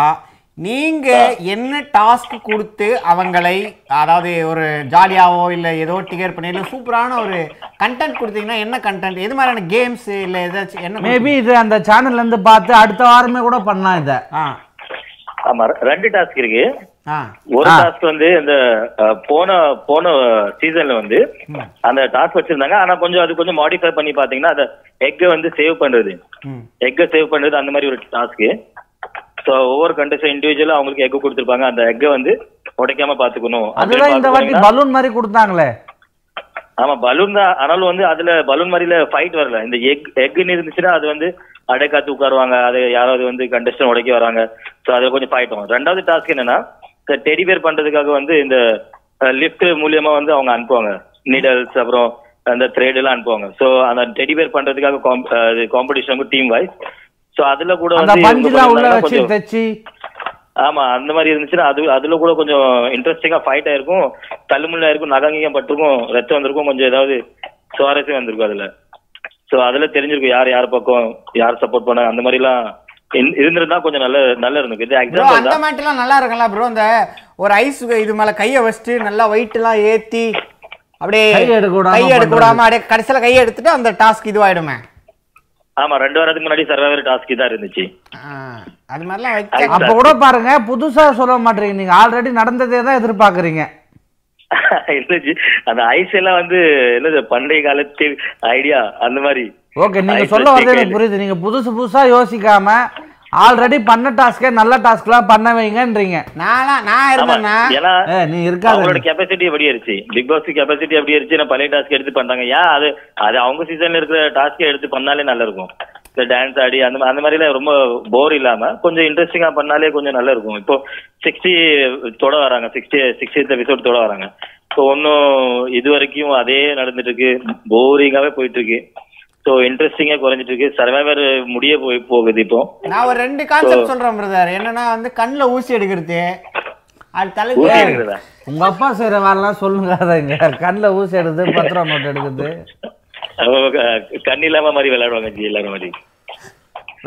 நீங்க என்ன டாஸ்க் கொடுத்து அவங்களை அதாவது ஒரு ஜாலியாவோ இல்ல ஏதோ டிகர் பண்ணி இல்ல சூப்பரான ஒரு கண்டென்ட் கொடுத்தீங்கன்னா என்ன கண்டென்ட் எது மாதிரியான கேம்ஸ் இல்ல ஏதாச்சும் என்ன மேபி இது அந்த சேனல்ல இருந்து பார்த்து அடுத்த வாரமே கூட பண்ணலாம் இத. ஆமா ரெண்டு டாஸ்க் இருக்கு. ஆ. ஒரு. டாஸ்க் வந்து இந்த போன போன சீசன்ல வந்து அந்த டாஸ்க் வச்சிருந்தாங்க. ஆனா கொஞ்சம் அது கொஞ்சம் மாடிஃபை பண்ணி பாத்தீங்கன்னா அந்த எக்கை வந்து சேவ் பண்றது. ம். எக்கை சேவ் பண்றது அந்த மாதிரி ஒரு டாஸ்க் ஸோ ஒவ்வொரு கண்டஸ்ட் இண்டிவிஜுவலா அவங்களுக்கு எக் கொடுத்துருப்பாங்க. அந்த எக்கை வந்து உடைக்காம பாத்துக்கணும் அதுதான் இந்த வாட்டி பலூன் மாதிரி கொடுத்தாங்களே. ஆமா பலூன் தான். ஆனாலும் வந்து அதுல பலூன் மாதிரில ஃபைட் வரல. இந்த எக் எக்னு இருந்துச்சுன்னா அது வந்து அடைக்காத்து உட்காருவாங்க. அது யாராவது வந்து கண்டஸ்டன் உடைக்க வராங்க. ஸோ அதுல கொஞ்சம் ஃபைட் வரும். ரெண்டாவது டாஸ்க் என்னன்னா டெடி பேர் பண்றதுக்காக வந்து இந்த லிஃப்ட் மூலியமா வந்து அவங்க அனுப்புவாங்க. நீடல்ஸ் அப்புறம் அந்த த்ரெட் எல்லாம் அனுப்புவாங்க. ஸோ அந்த டெடி பேர் பண்றதுக்காக காம்படிஷன் டீம் வைஸ் ஸோ அதுல கூட அந்த வந்து தைச்சு? ஆமா அந்த மாதிரி இருந்துச்சுன்னா அது அதுல கூட கொஞ்சம் இன்ட்ரெஸ்டிங்கா ஃபைட் ஆயிருக்கும். தள்ளுமுள்ளா இருக்கும் நகங்கியம் பட்டிருக்கும் ரத்தம் வந்திருக்கும் கொஞ்சம் ஏதாவது சுவாரஸ்யம் வந்திருக்கும் அதுல. சோ அதுல தெரிஞ்சிருக்கும் யார் யார் பக்கம் யார் சப்போர்ட் பண்ண அந்த மாதிரி எல்லாம் இருந்திருந்தா கொஞ்சம் நல்ல நல்லா இருந்திருக்கும். இது எக்ஸாம்பிள் அந்த மாதிரிலாம் நல்லா இருக்கும்ல ப்ரோ இந்த ஒரு ஐஸ் இது மேல கையை வச்சுட்டு நல்லா வெயிட்லாம் ஏத்தி அப்படியே கை எடுக்க விடாம கை அப்படியே கடைசியில கையை எடுத்துட்டு அந்த டாஸ்க் இதுவாயிடுமே. ஆமா ரெண்டு வாரத்துக்கு முன்னாடி சர்வைவர் டாஸ்க் தான் இருந்துச்சு. ஆ, அது மாதிரிலாம் அப்ப கூட பாருங்க புதுசா சொல்ல மாட்டீங்க நீங்க ஆல்ரெடி நடந்ததே தான் எதிர்பார்க்கறீங்க. இருந்துச்சு. அந்த ஐஸ் எல்லாம் வந்து என்னது பண்டைய காலத்து ஐடியா அந்த மாதிரி. ஓகே நீங்க சொல்ல வரது எனக்கு புரியுது. நீங்க புதுசு புதுசா யோசிக்காம ஆல்ரெடி பண்ண டாஸ்க்கே நல்ல டாஸ்க்லாம் பண்ண வைங்கன்றீங்க. நான்லாம் நான் ஆமா. இருந்தேன்னா நீ இருக்காத. அவங்களோட கெப்பாசிட்டி எப்படி இருந்துச்சு பிக் பாஸ் கெப்பாசிட்டி எப்படி இருந்துச்சு நான் பழைய டாஸ்க் எடுத்து பண்றாங்க ஏன் அது அது அவங்க சீசன்ல இருக்கிற டாஸ்க் எடுத்து பண்ணாலே நல்லா இருக்கும் இந்த டான்ஸ் ஆடி அந்த அந்த மாதிரிலாம் ரொம்ப போர் இல்லாம கொஞ்சம் இன்ட்ரெஸ்டிங்கா பண்ணாலே கொஞ்சம் நல்லா இருக்கும் இப்போ சிக்ஸ்டி தொட வராங்க. சிக்ஸ்டி சிக்ஸ்டி எபிசோட் தொட வராங்க. ஸோ ஒன்றும் இது வரைக்கும் அதே நடந்துட்டு இருக்கு. போரிங்காவே போயிட்டு இருக்கு. ஸோ இன்ட்ரெஸ்டிங்கா குறைஞ்சிட்டு இருக்கு சர்வைவர் முடிய போய் போகுது இப்போ. நான் ஒரு ரெண்டு கான்செப்ட் சொல்றேன் பிரதர் என்னன்னா வந்து கண்ணுல ஊசி எடுக்கிறது. அது தலை உங்க அப்பா செய்யற வேலைலாம் சொல்லுங்க கண்ணில் ஊசி எடுக்குது பத்து ரூபா நோட் எடுக்குது கண் இல்லாம மாதிரி விளையாடுவாங்க ஜி எல்லாரும் மாதிரி.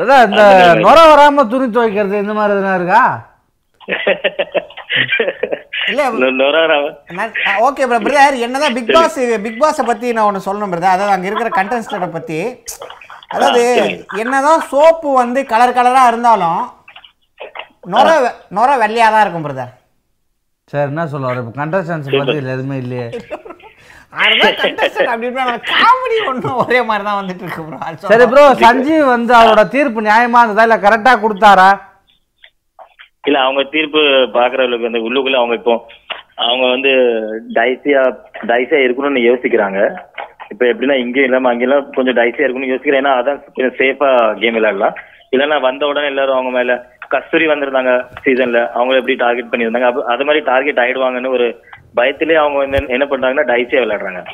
அதான் இந்த நுர வராம துணி துவைக்கிறது இந்த மாதிரி எதுனா இருக்கா? ஓகே பிரதர் என்னதான் பிக் பாஸ் பிக் பாஸை பத்தி நான் ஒன்று சொல்லணும் பிரதர் அதாவது அங்க இருக்கிற கண்டெஸ்டரை பத்தி. அதாவது என்னதான் சோப்பு வந்து கலர் கலரா இருந்தாலும் நொர நொர வெள்ளையா தான் இருக்கும் பிரதர் சரி என்ன சொல்ல வர இப்போ கண்டஸ்டன்ஸ் பத்தி எதுவுமே இல்லையே. அதுதான் கண்டெஸ்டன்ட் அப்படின்னு காமெடி ஒன்றும் ஒரே மாதிரி தான் வந்துட்டு இருக்கு ப்ரோ சரி ப்ரோ சஞ்சீவ் வந்து அவரோட தீர்ப்பு நியாயமா இருந்ததா? இல்ல கரெக்டா கொடுத்தாரா? இல்ல அவங்க தீர்ப்பு பாக்குறவங்களுக்கு வந்து உள்ளுக்குள்ள அவங்க இப்போ அவங்க வந்து டைசியா டைசியா இருக்கணும்னு யோசிக்கிறாங்க. இப்ப எப்படின்னா இங்கேயும் இல்லாம அங்கெல்லாம் கொஞ்சம் டைசியா இருக்கணும்னு யோசிக்கிறேன். ஏன்னா அதான் கொஞ்சம் சேஃபா கேம் விளையாடலாம். இல்லைன்னா வந்த உடனே எல்லாரும் அவங்க மேல கஸ்தூரி வந்திருந்தாங்க சீசன்ல அவங்க எப்படி டார்கெட் பண்ணியிருந்தாங்க? அப்ப அது மாதிரி டார்கெட் ஆயிடுவாங்கன்னு ஒரு பயத்திலே அவங்க வந்து என்ன பண்றாங்கன்னா டைசியா விளையாடுறாங்க.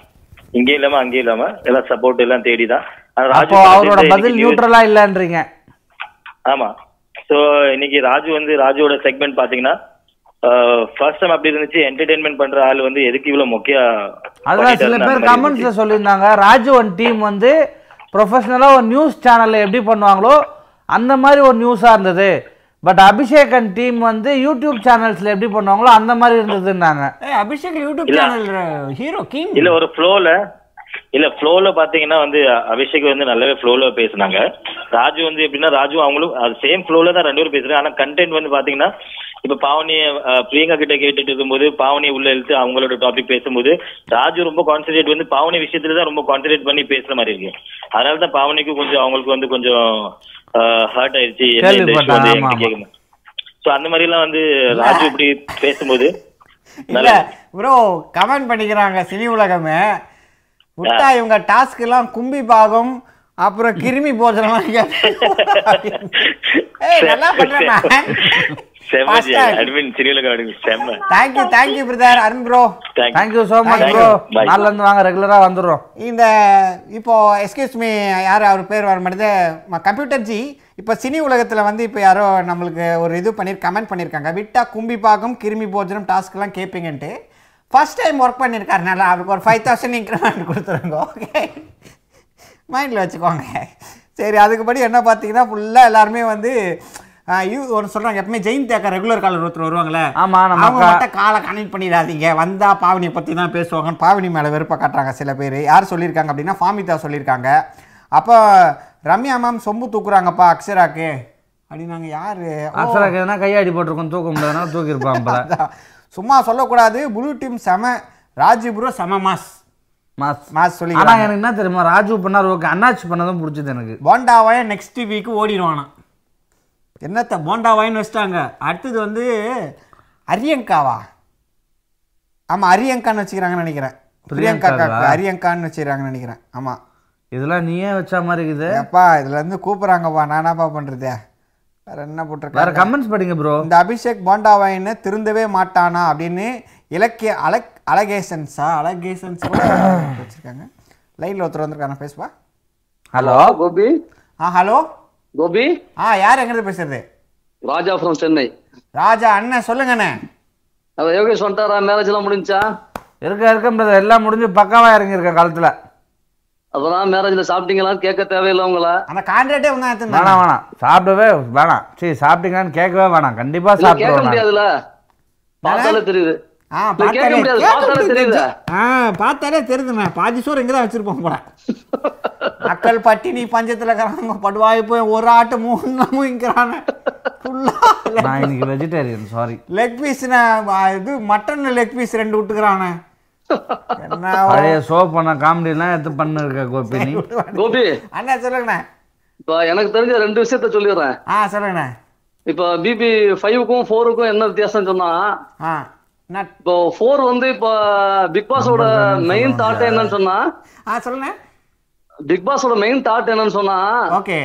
இங்கேயும் இல்லாம அங்கேயும் இல்லாம எல்லாம் சப்போர்ட் எல்லாம் தேடிதான். அவரோட பதில் news- நியூட்ரலா இல்லன்றீங்க. ஆமா. சோ இன்னைக்கு ராஜு வந்து ராஜுவோட செக்மெண்ட் பாத்தீங்கன்னா ஃபர்ஸ்ட் டைம் அப்படி இருந்துச்சு என்டர்டைன்மெண்ட் பண்ற ஆள் வந்து எதுக்கு இவ்வளவு முக்கிய அதான் சில பேர் கமெண்ட்ஸ்ல சொல்லியிருந்தாங்க. ராஜு ஒன் டீம் வந்து ப்ரொஃபஷனலா ஒரு நியூஸ் சேனல்ல எப்படி பண்ணுவாங்களோ அந்த மாதிரி ஒரு நியூஸா இருந்தது. பட் அபிஷேகன் டீம் வந்து யூடியூப் சேனல்ஸ்ல எப்படி பண்ணுவாங்களோ அந்த மாதிரி இருந்ததுன்னாங்க. ஏய் Abhishek YouTube. Channel hero king இல்ல ஒரு ஃப்ளோல இல்ல ஃப்ளோல பாத்தீங்கன்னா வந்து அபிஷேக் வந்து நல்லாவே ஃப்ளோல பேசுனாங்க. ராஜு வந்து எப்படின்னா ராஜு அவங்களும் அது சேம் ஃப்ளோல தான் ரெண்டு பேரும் பேசுறாங்க. ஆனா கண்டென்ட் வந்து பாத்தீங்கன்னா இப்ப பாவனிய பிரியங்கா கிட்ட கேட்டுட்டு இருக்கும்போது பாவனியை உள்ள இழுத்து அவங்களோட டாபிக் பேசும்போது ராஜு ரொம்ப கான்சென்ட்ரேட் வந்து பாவனி விஷயத்துல தான் ரொம்ப கான்சென்ட்ரேட் பண்ணி பேசுற மாதிரி இருக்கு. அதனால தான் பாவனிக்கு கொஞ்சம் அவங்களுக்கு வந்து கொஞ்சம் ஹர்ட் ஆயிடுச்சு என்ன சோ அந்த மாதிரி எல்லாம் வந்து ராஜு இப்படி பேசும்போது ப்ரோ கமெண்ட் பண்ணிக்கிறாங்க சினி உலகமே. விட்டா இவங்க டாஸ்க் எல்லாம் கும்பி பாகம் அப்புறம் கிருமி போஜனம் நல்லா thank you thank you brother Arun bro thank you so much bro. நாளில இருந்து வாங்க ரெகுலரா வந்துடுறோம். இந்த இப்போ எஸ்கியூஸ் மீ யார் அவர் பேர் வர மாட்டேது கம்ப்யூட்டர் ஜி இப்போ சினி உலகத்தில் வந்து இப்போ யாரோ நம்மளுக்கு ஒரு இது பண்ணி கமெண்ட் பண்ணியிருக்காங்க விட்டா கும்பி பாகம் கிருமி போஜனம் டாஸ்க்லாம் கேட்பீங்கன்ட்டு ஃபர்ஸ்ட் டைம் ஒர்க் பண்ணியிருக்காருனால அவருக்கு ஒரு ஃபைவ் தௌசண்ட் இன்க்ரிமெண்ட் கொடுத்துருங்க ஓகே மைண்டில் வச்சுக்கோங்க. சரி அதுக்குபடி என்ன பார்த்தீங்கன்னா ஃபுல்லாக எல்லாருமே வந்து யூ ஒன்று சொல்கிறாங்க எப்பவுமே ஜெயின் தேக்கா ரெகுலர் காலர் ஒருத்தர் வருவாங்களே ஆமா, நம்ம அவங்க. மட்டும் காலை கனெக்ட் பண்ணிடாதீங்க. வந்தா பாவனியை பற்றி தான் பேசுவாங்கன்னு பாவனி மேலே வெறுப்பை காட்டுறாங்க சில பேர். யார் சொல்லியிருக்காங்க அப்படின்னா ஃபாமிதா சொல்லியிருக்காங்க. அப்போ ரம்யா மேம் சொம்பு தூக்குறாங்கப்பா அக்ஷராக்கு. அப்படின்னாங்க யாரு? ஓ, அப்சராக்கு எதனா கையாடி போட்டிருக்கோம் தூக்க முடியாதுனா தூக்கியிருப்பான் போல. அதான். சும்மா சொல்லக்கூடாது. ப்ளூ டீம் செம ராஜு ப்ரோ செம மாஸ். மாஸ். மாஸ் சொல்லி ஆனா எனக்கு என்ன தெரியுமா ராஜு பண்ணார் ஓகே. அண்ணாச்சி பண்ணதும் பிடிச்சது எனக்கு. போண்டாவாய நெக்ஸ்ட் வீக் ஓடிடுவானா? என்னத்த போண்டாவாயின்னு வச்சிட்டாங்க. அடுத்தது வந்து அரியங்காவா? ஆமா அரியங்கான்னு வச்சுக்கிறாங்கன்னு நினைக்கிறேன். பிரியங்கா? அரியங்கான்னு வச்சுக்கிறாங்கன்னு நினைக்கிறேன். ஆமா. இதெல்லாம் நீயே வச்ச மாதிரி இருக்குது. ஏப்பா இதுல இருந்து கூப்பிடுறாங்கப்பா. நானாப்பா பண்றது? வேற என்ன வேற போட்டிருக்காங்க கமெண்ட்ஸ் படிங்க ப்ரோ இந்த அபிஷேக் போண்டாவாயின்னு திருந்தவே மாட்டானா அப்படின்னு இலக்கிய அலக் அலகேசன்ஸ் கூட வச்சிருக்காங்க. லைன்ல ஒருத்தர் வந்திருக்காங்க பேசுவா? ஹலோ கோபி. ஆ ஹலோ. கோபி. ஆ யார் எங்கிருந்து பேசுறது? ராஜா ஃப்ரம் சென்னை. ராஜா அண்ணன் சொல்லுங்கண்ணே. அவ யோகேஷ் வந்துட்டாரா? மேரேஜ் எல்லாம் முடிஞ்சா? இருக்க இருக்க. எல்லாம் முடிஞ்சு பக்காவா இறங்கியிருக்கேன் காலத்துல. அப்புறம் மேரேஜ்ல சாப்பிட்டீங்களா கேட்க தேவையில்லை உங்கள? அந்த கான்ட்ராக்டே வந்து எடுத்துருந்தாங்க. வேணாம் வேணாம். சாப்பிடவே வேணாம். சரி சாப்பிட்டீங்கன்னு கேட்கவே வேணாம். கண்டிப்பா நான். முடியாதுல்ல. பார்த்தாலே தெரியுது. ஆ பார்த்தாலே முடியாது. தெரியுதா? ஆ பார்த்தாலே தெரியுதுண்ணே. பாதி சோறு இங்கே தான் வச்சிருப்போம் போல. மக்கள் பட்டினி பஞ்சத்துல இருக்கிறாங்க. படுவாய் போய் ஒரு ஆட்டு மூணு மூங்கிறான ஃபுல்லாக நான் இன்னைக்கு வெஜிடேரியன் சாரி லெக் பீஸ்ண்ணே இது மட்டன் லெக் பீஸ் ரெண்டு விட்டுக்கிறானே. பழைய ஷோ பண்ண காமெடிலாம் எடுத்து பண்ணிருக்க கோபி நீ? கோபி. அண்ணா சொல்லுங்கண்ணே. இப்ப எனக்கு தெரிஞ்ச ரெண்டு விஷயத்த சொல்லிடுறேன். ஆ சொல்லுங்கண்ணே. இப்ப பிபி ஃபைவுக்கும் ஃபோருக்கும் என்ன வித்தியாசம் சொன்னா இப்போ ஃபோர் வந்து இப்போ பிக் பாஸோட மெயின் தாட் என்னன்னு சொன்னா ஆ சொல்லுண்ணே பிக் பாஸோட மெயின் தாட் என்னன்னு சொன்னா ஓகே.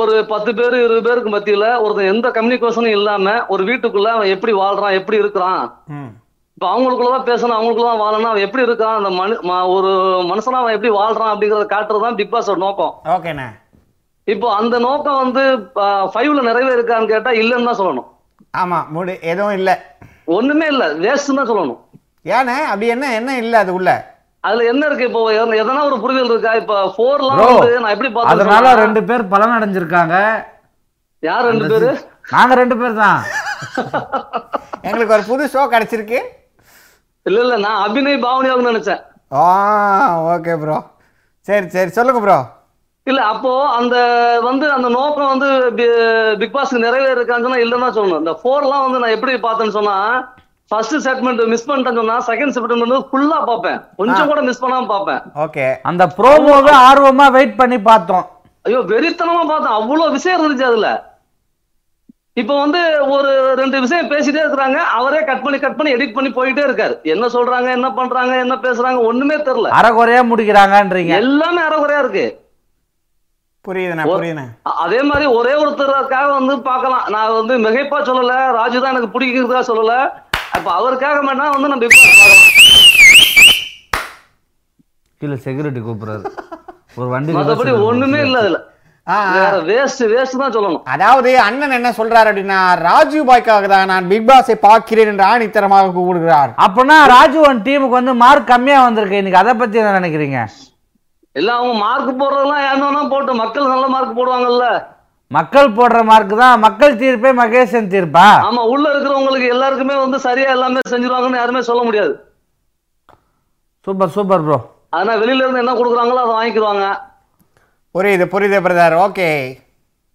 ஒரு பத்து பேர் இருபது பேருக்கு மத்தியில ஒருத்தன் எந்த கம்யூனிகேஷனும் இல்லாம ஒரு வீட்டுக்குள்ள அவன் எப்படி வாழ்றான் எப்படி இருக்கிறான் ம். இப்ப அவங்களுக்குள்ளதான் பேசணும் அவங்களுக்குள்ளதான் வாழணும். அவன் எப்படி இருக்கான் அந்த மனு ஒரு மனுஷனா அவன் எப்படி வாழ்றான் அப்படிங்கறத காட்டுறது தான் பிக் பாஸோட நோக்கம். ஓகேண்ணே. இப்போ அந்த நோக்கம் வந்து ஃபைவ்ல நிறைவேறிருக்கான்னு கேட்டா இல்லைன்னு தான் சொல்லணும். ஆமா முடி எதுவும் இல்லை. ஒண்ணுமே இல்ல வேஸ்ட் தான் சொல்லணும். ஏண்ணே அப்படி என்ன என்ன இல்லை அது உள்ள? அதுல என்ன இருக்கு இப்போ எதனா- ஒரு புரிதல் இருக்கா? இப்ப ஃபோர்லாம் வந்து நான் எப்படி அதனால பார்த்தேன் ரெண்டு பேர் பலன் அடைஞ்சிருக்காங்க. யார் ரெண்டு பேரு? நாங்க ரெண்டு பேர் தான். எங்களுக்கு ஒரு புது ஷோ கிடைச்சிருக்கு. இல்ல இல்ல நான் அபிநய் பாவனியாவுன்னு நினைச்சேன். ஆ ஓகே ப்ரோ சரி சரி சொல்லுங்க ப்ரோ இல்ல அப்போ அந்த வந்து அந்த நோக்கம் வந்து பிக் பாஸ்க்கு நிறைவேறிருக்கான்னு சொன்னா இல்லைன்னு தான் சொல்லணும். இந்த ஃபோர்லாம் வந்து நான் எப்படி பார்த்தேன்னு சொன்னா ஃபர்ஸ்ட் செக்மெண்ட் மிஸ் பண்ணிட்டேன்னு சொன்னா செகண்ட் செக்மெண்ட் வந்து ஃபுல்லா பார்ப்பேன். கொஞ்சம் கூட மிஸ் பண்ணாம பார்ப்பேன். ஓகே. அந்த ப்ரோமோவை ஆர்வமா வெயிட் பண்ணி பார்த்தோம். ஐயோ வெறித்தனமா பார்த்தேன். அவ்வளவு விஷயம் இருந்துச்சு அதுல. இப்ப வந்து ஒரு ரெண்டு விஷயம் பேசிட்டே இருக்கிறாங்க. அவரே கட் பண்ணி கட் பண்ணி எடிட் பண்ணி போயிட்டே இருக்காரு. என்ன சொல்றாங்க என்ன பண்றாங்க என்ன பேசுறாங்க ஒண்ணுமே தெரியல. அரைகுறையா முடிக்கிறாங்கன்றீங்க. எல்லாமே அறகுறையா இருக்கு. புரியுதுண்ணே அதே மாதிரி ஒரே ஒருத்தருக்காக வந்து பார்க்கலாம். நான் வந்து மிகைப்பா சொல்லல. ராஜு தான் எனக்கு பிடிக்கிறதுக்காக சொல்லல. அப்ப அவருக்காக மட்டும் வந்து நம்ம கீழே செக்யூரிட்டி கூப்பிடுறாரு. ஒரு வண்டி மத்தபடி ஒண்ணுமே இல்ல அதுல. அதாவது அண்ணன் என்ன சொல்றாரு அப்படின்னா ராஜு பாய்க்காக தான் நான் பிக் பாஸை பார்க்கிறேன் என்று ஆணித்தரமாக கூப்பிடுகிறார் அப்பனா ராஜுவன் டீமுக்கு வந்து மார்க் கம்மியா வந்திருக்கு. இன்னைக்கு அதை பத்தி என்ன நினைக்கிறீங்க? இல்ல அவங்க மார்க் போடுறதெல்லாம் என்ன போட்டு மக்கள் நல்ல மார்க் போடுவாங்கல்ல. மக்கள் போடுற மார்க் தான். மக்கள் தீர்ப்பே மகேசன் தீர்ப்பா? ஆமா உள்ள இருக்கிறவங்களுக்கு எல்லாருக்குமே வந்து சரியா எல்லாமே செஞ்சிருவாங்கன்னு யாருமே சொல்ல முடியாது. சூப்பர் சூப்பர் ப்ரோ ஆனா வெளியில இருந்து என்ன கொடுக்குறாங்களோ அதை வாங்கிக்கிடுவாங்க. புரியுது புரியுது பிரதர் ஓகே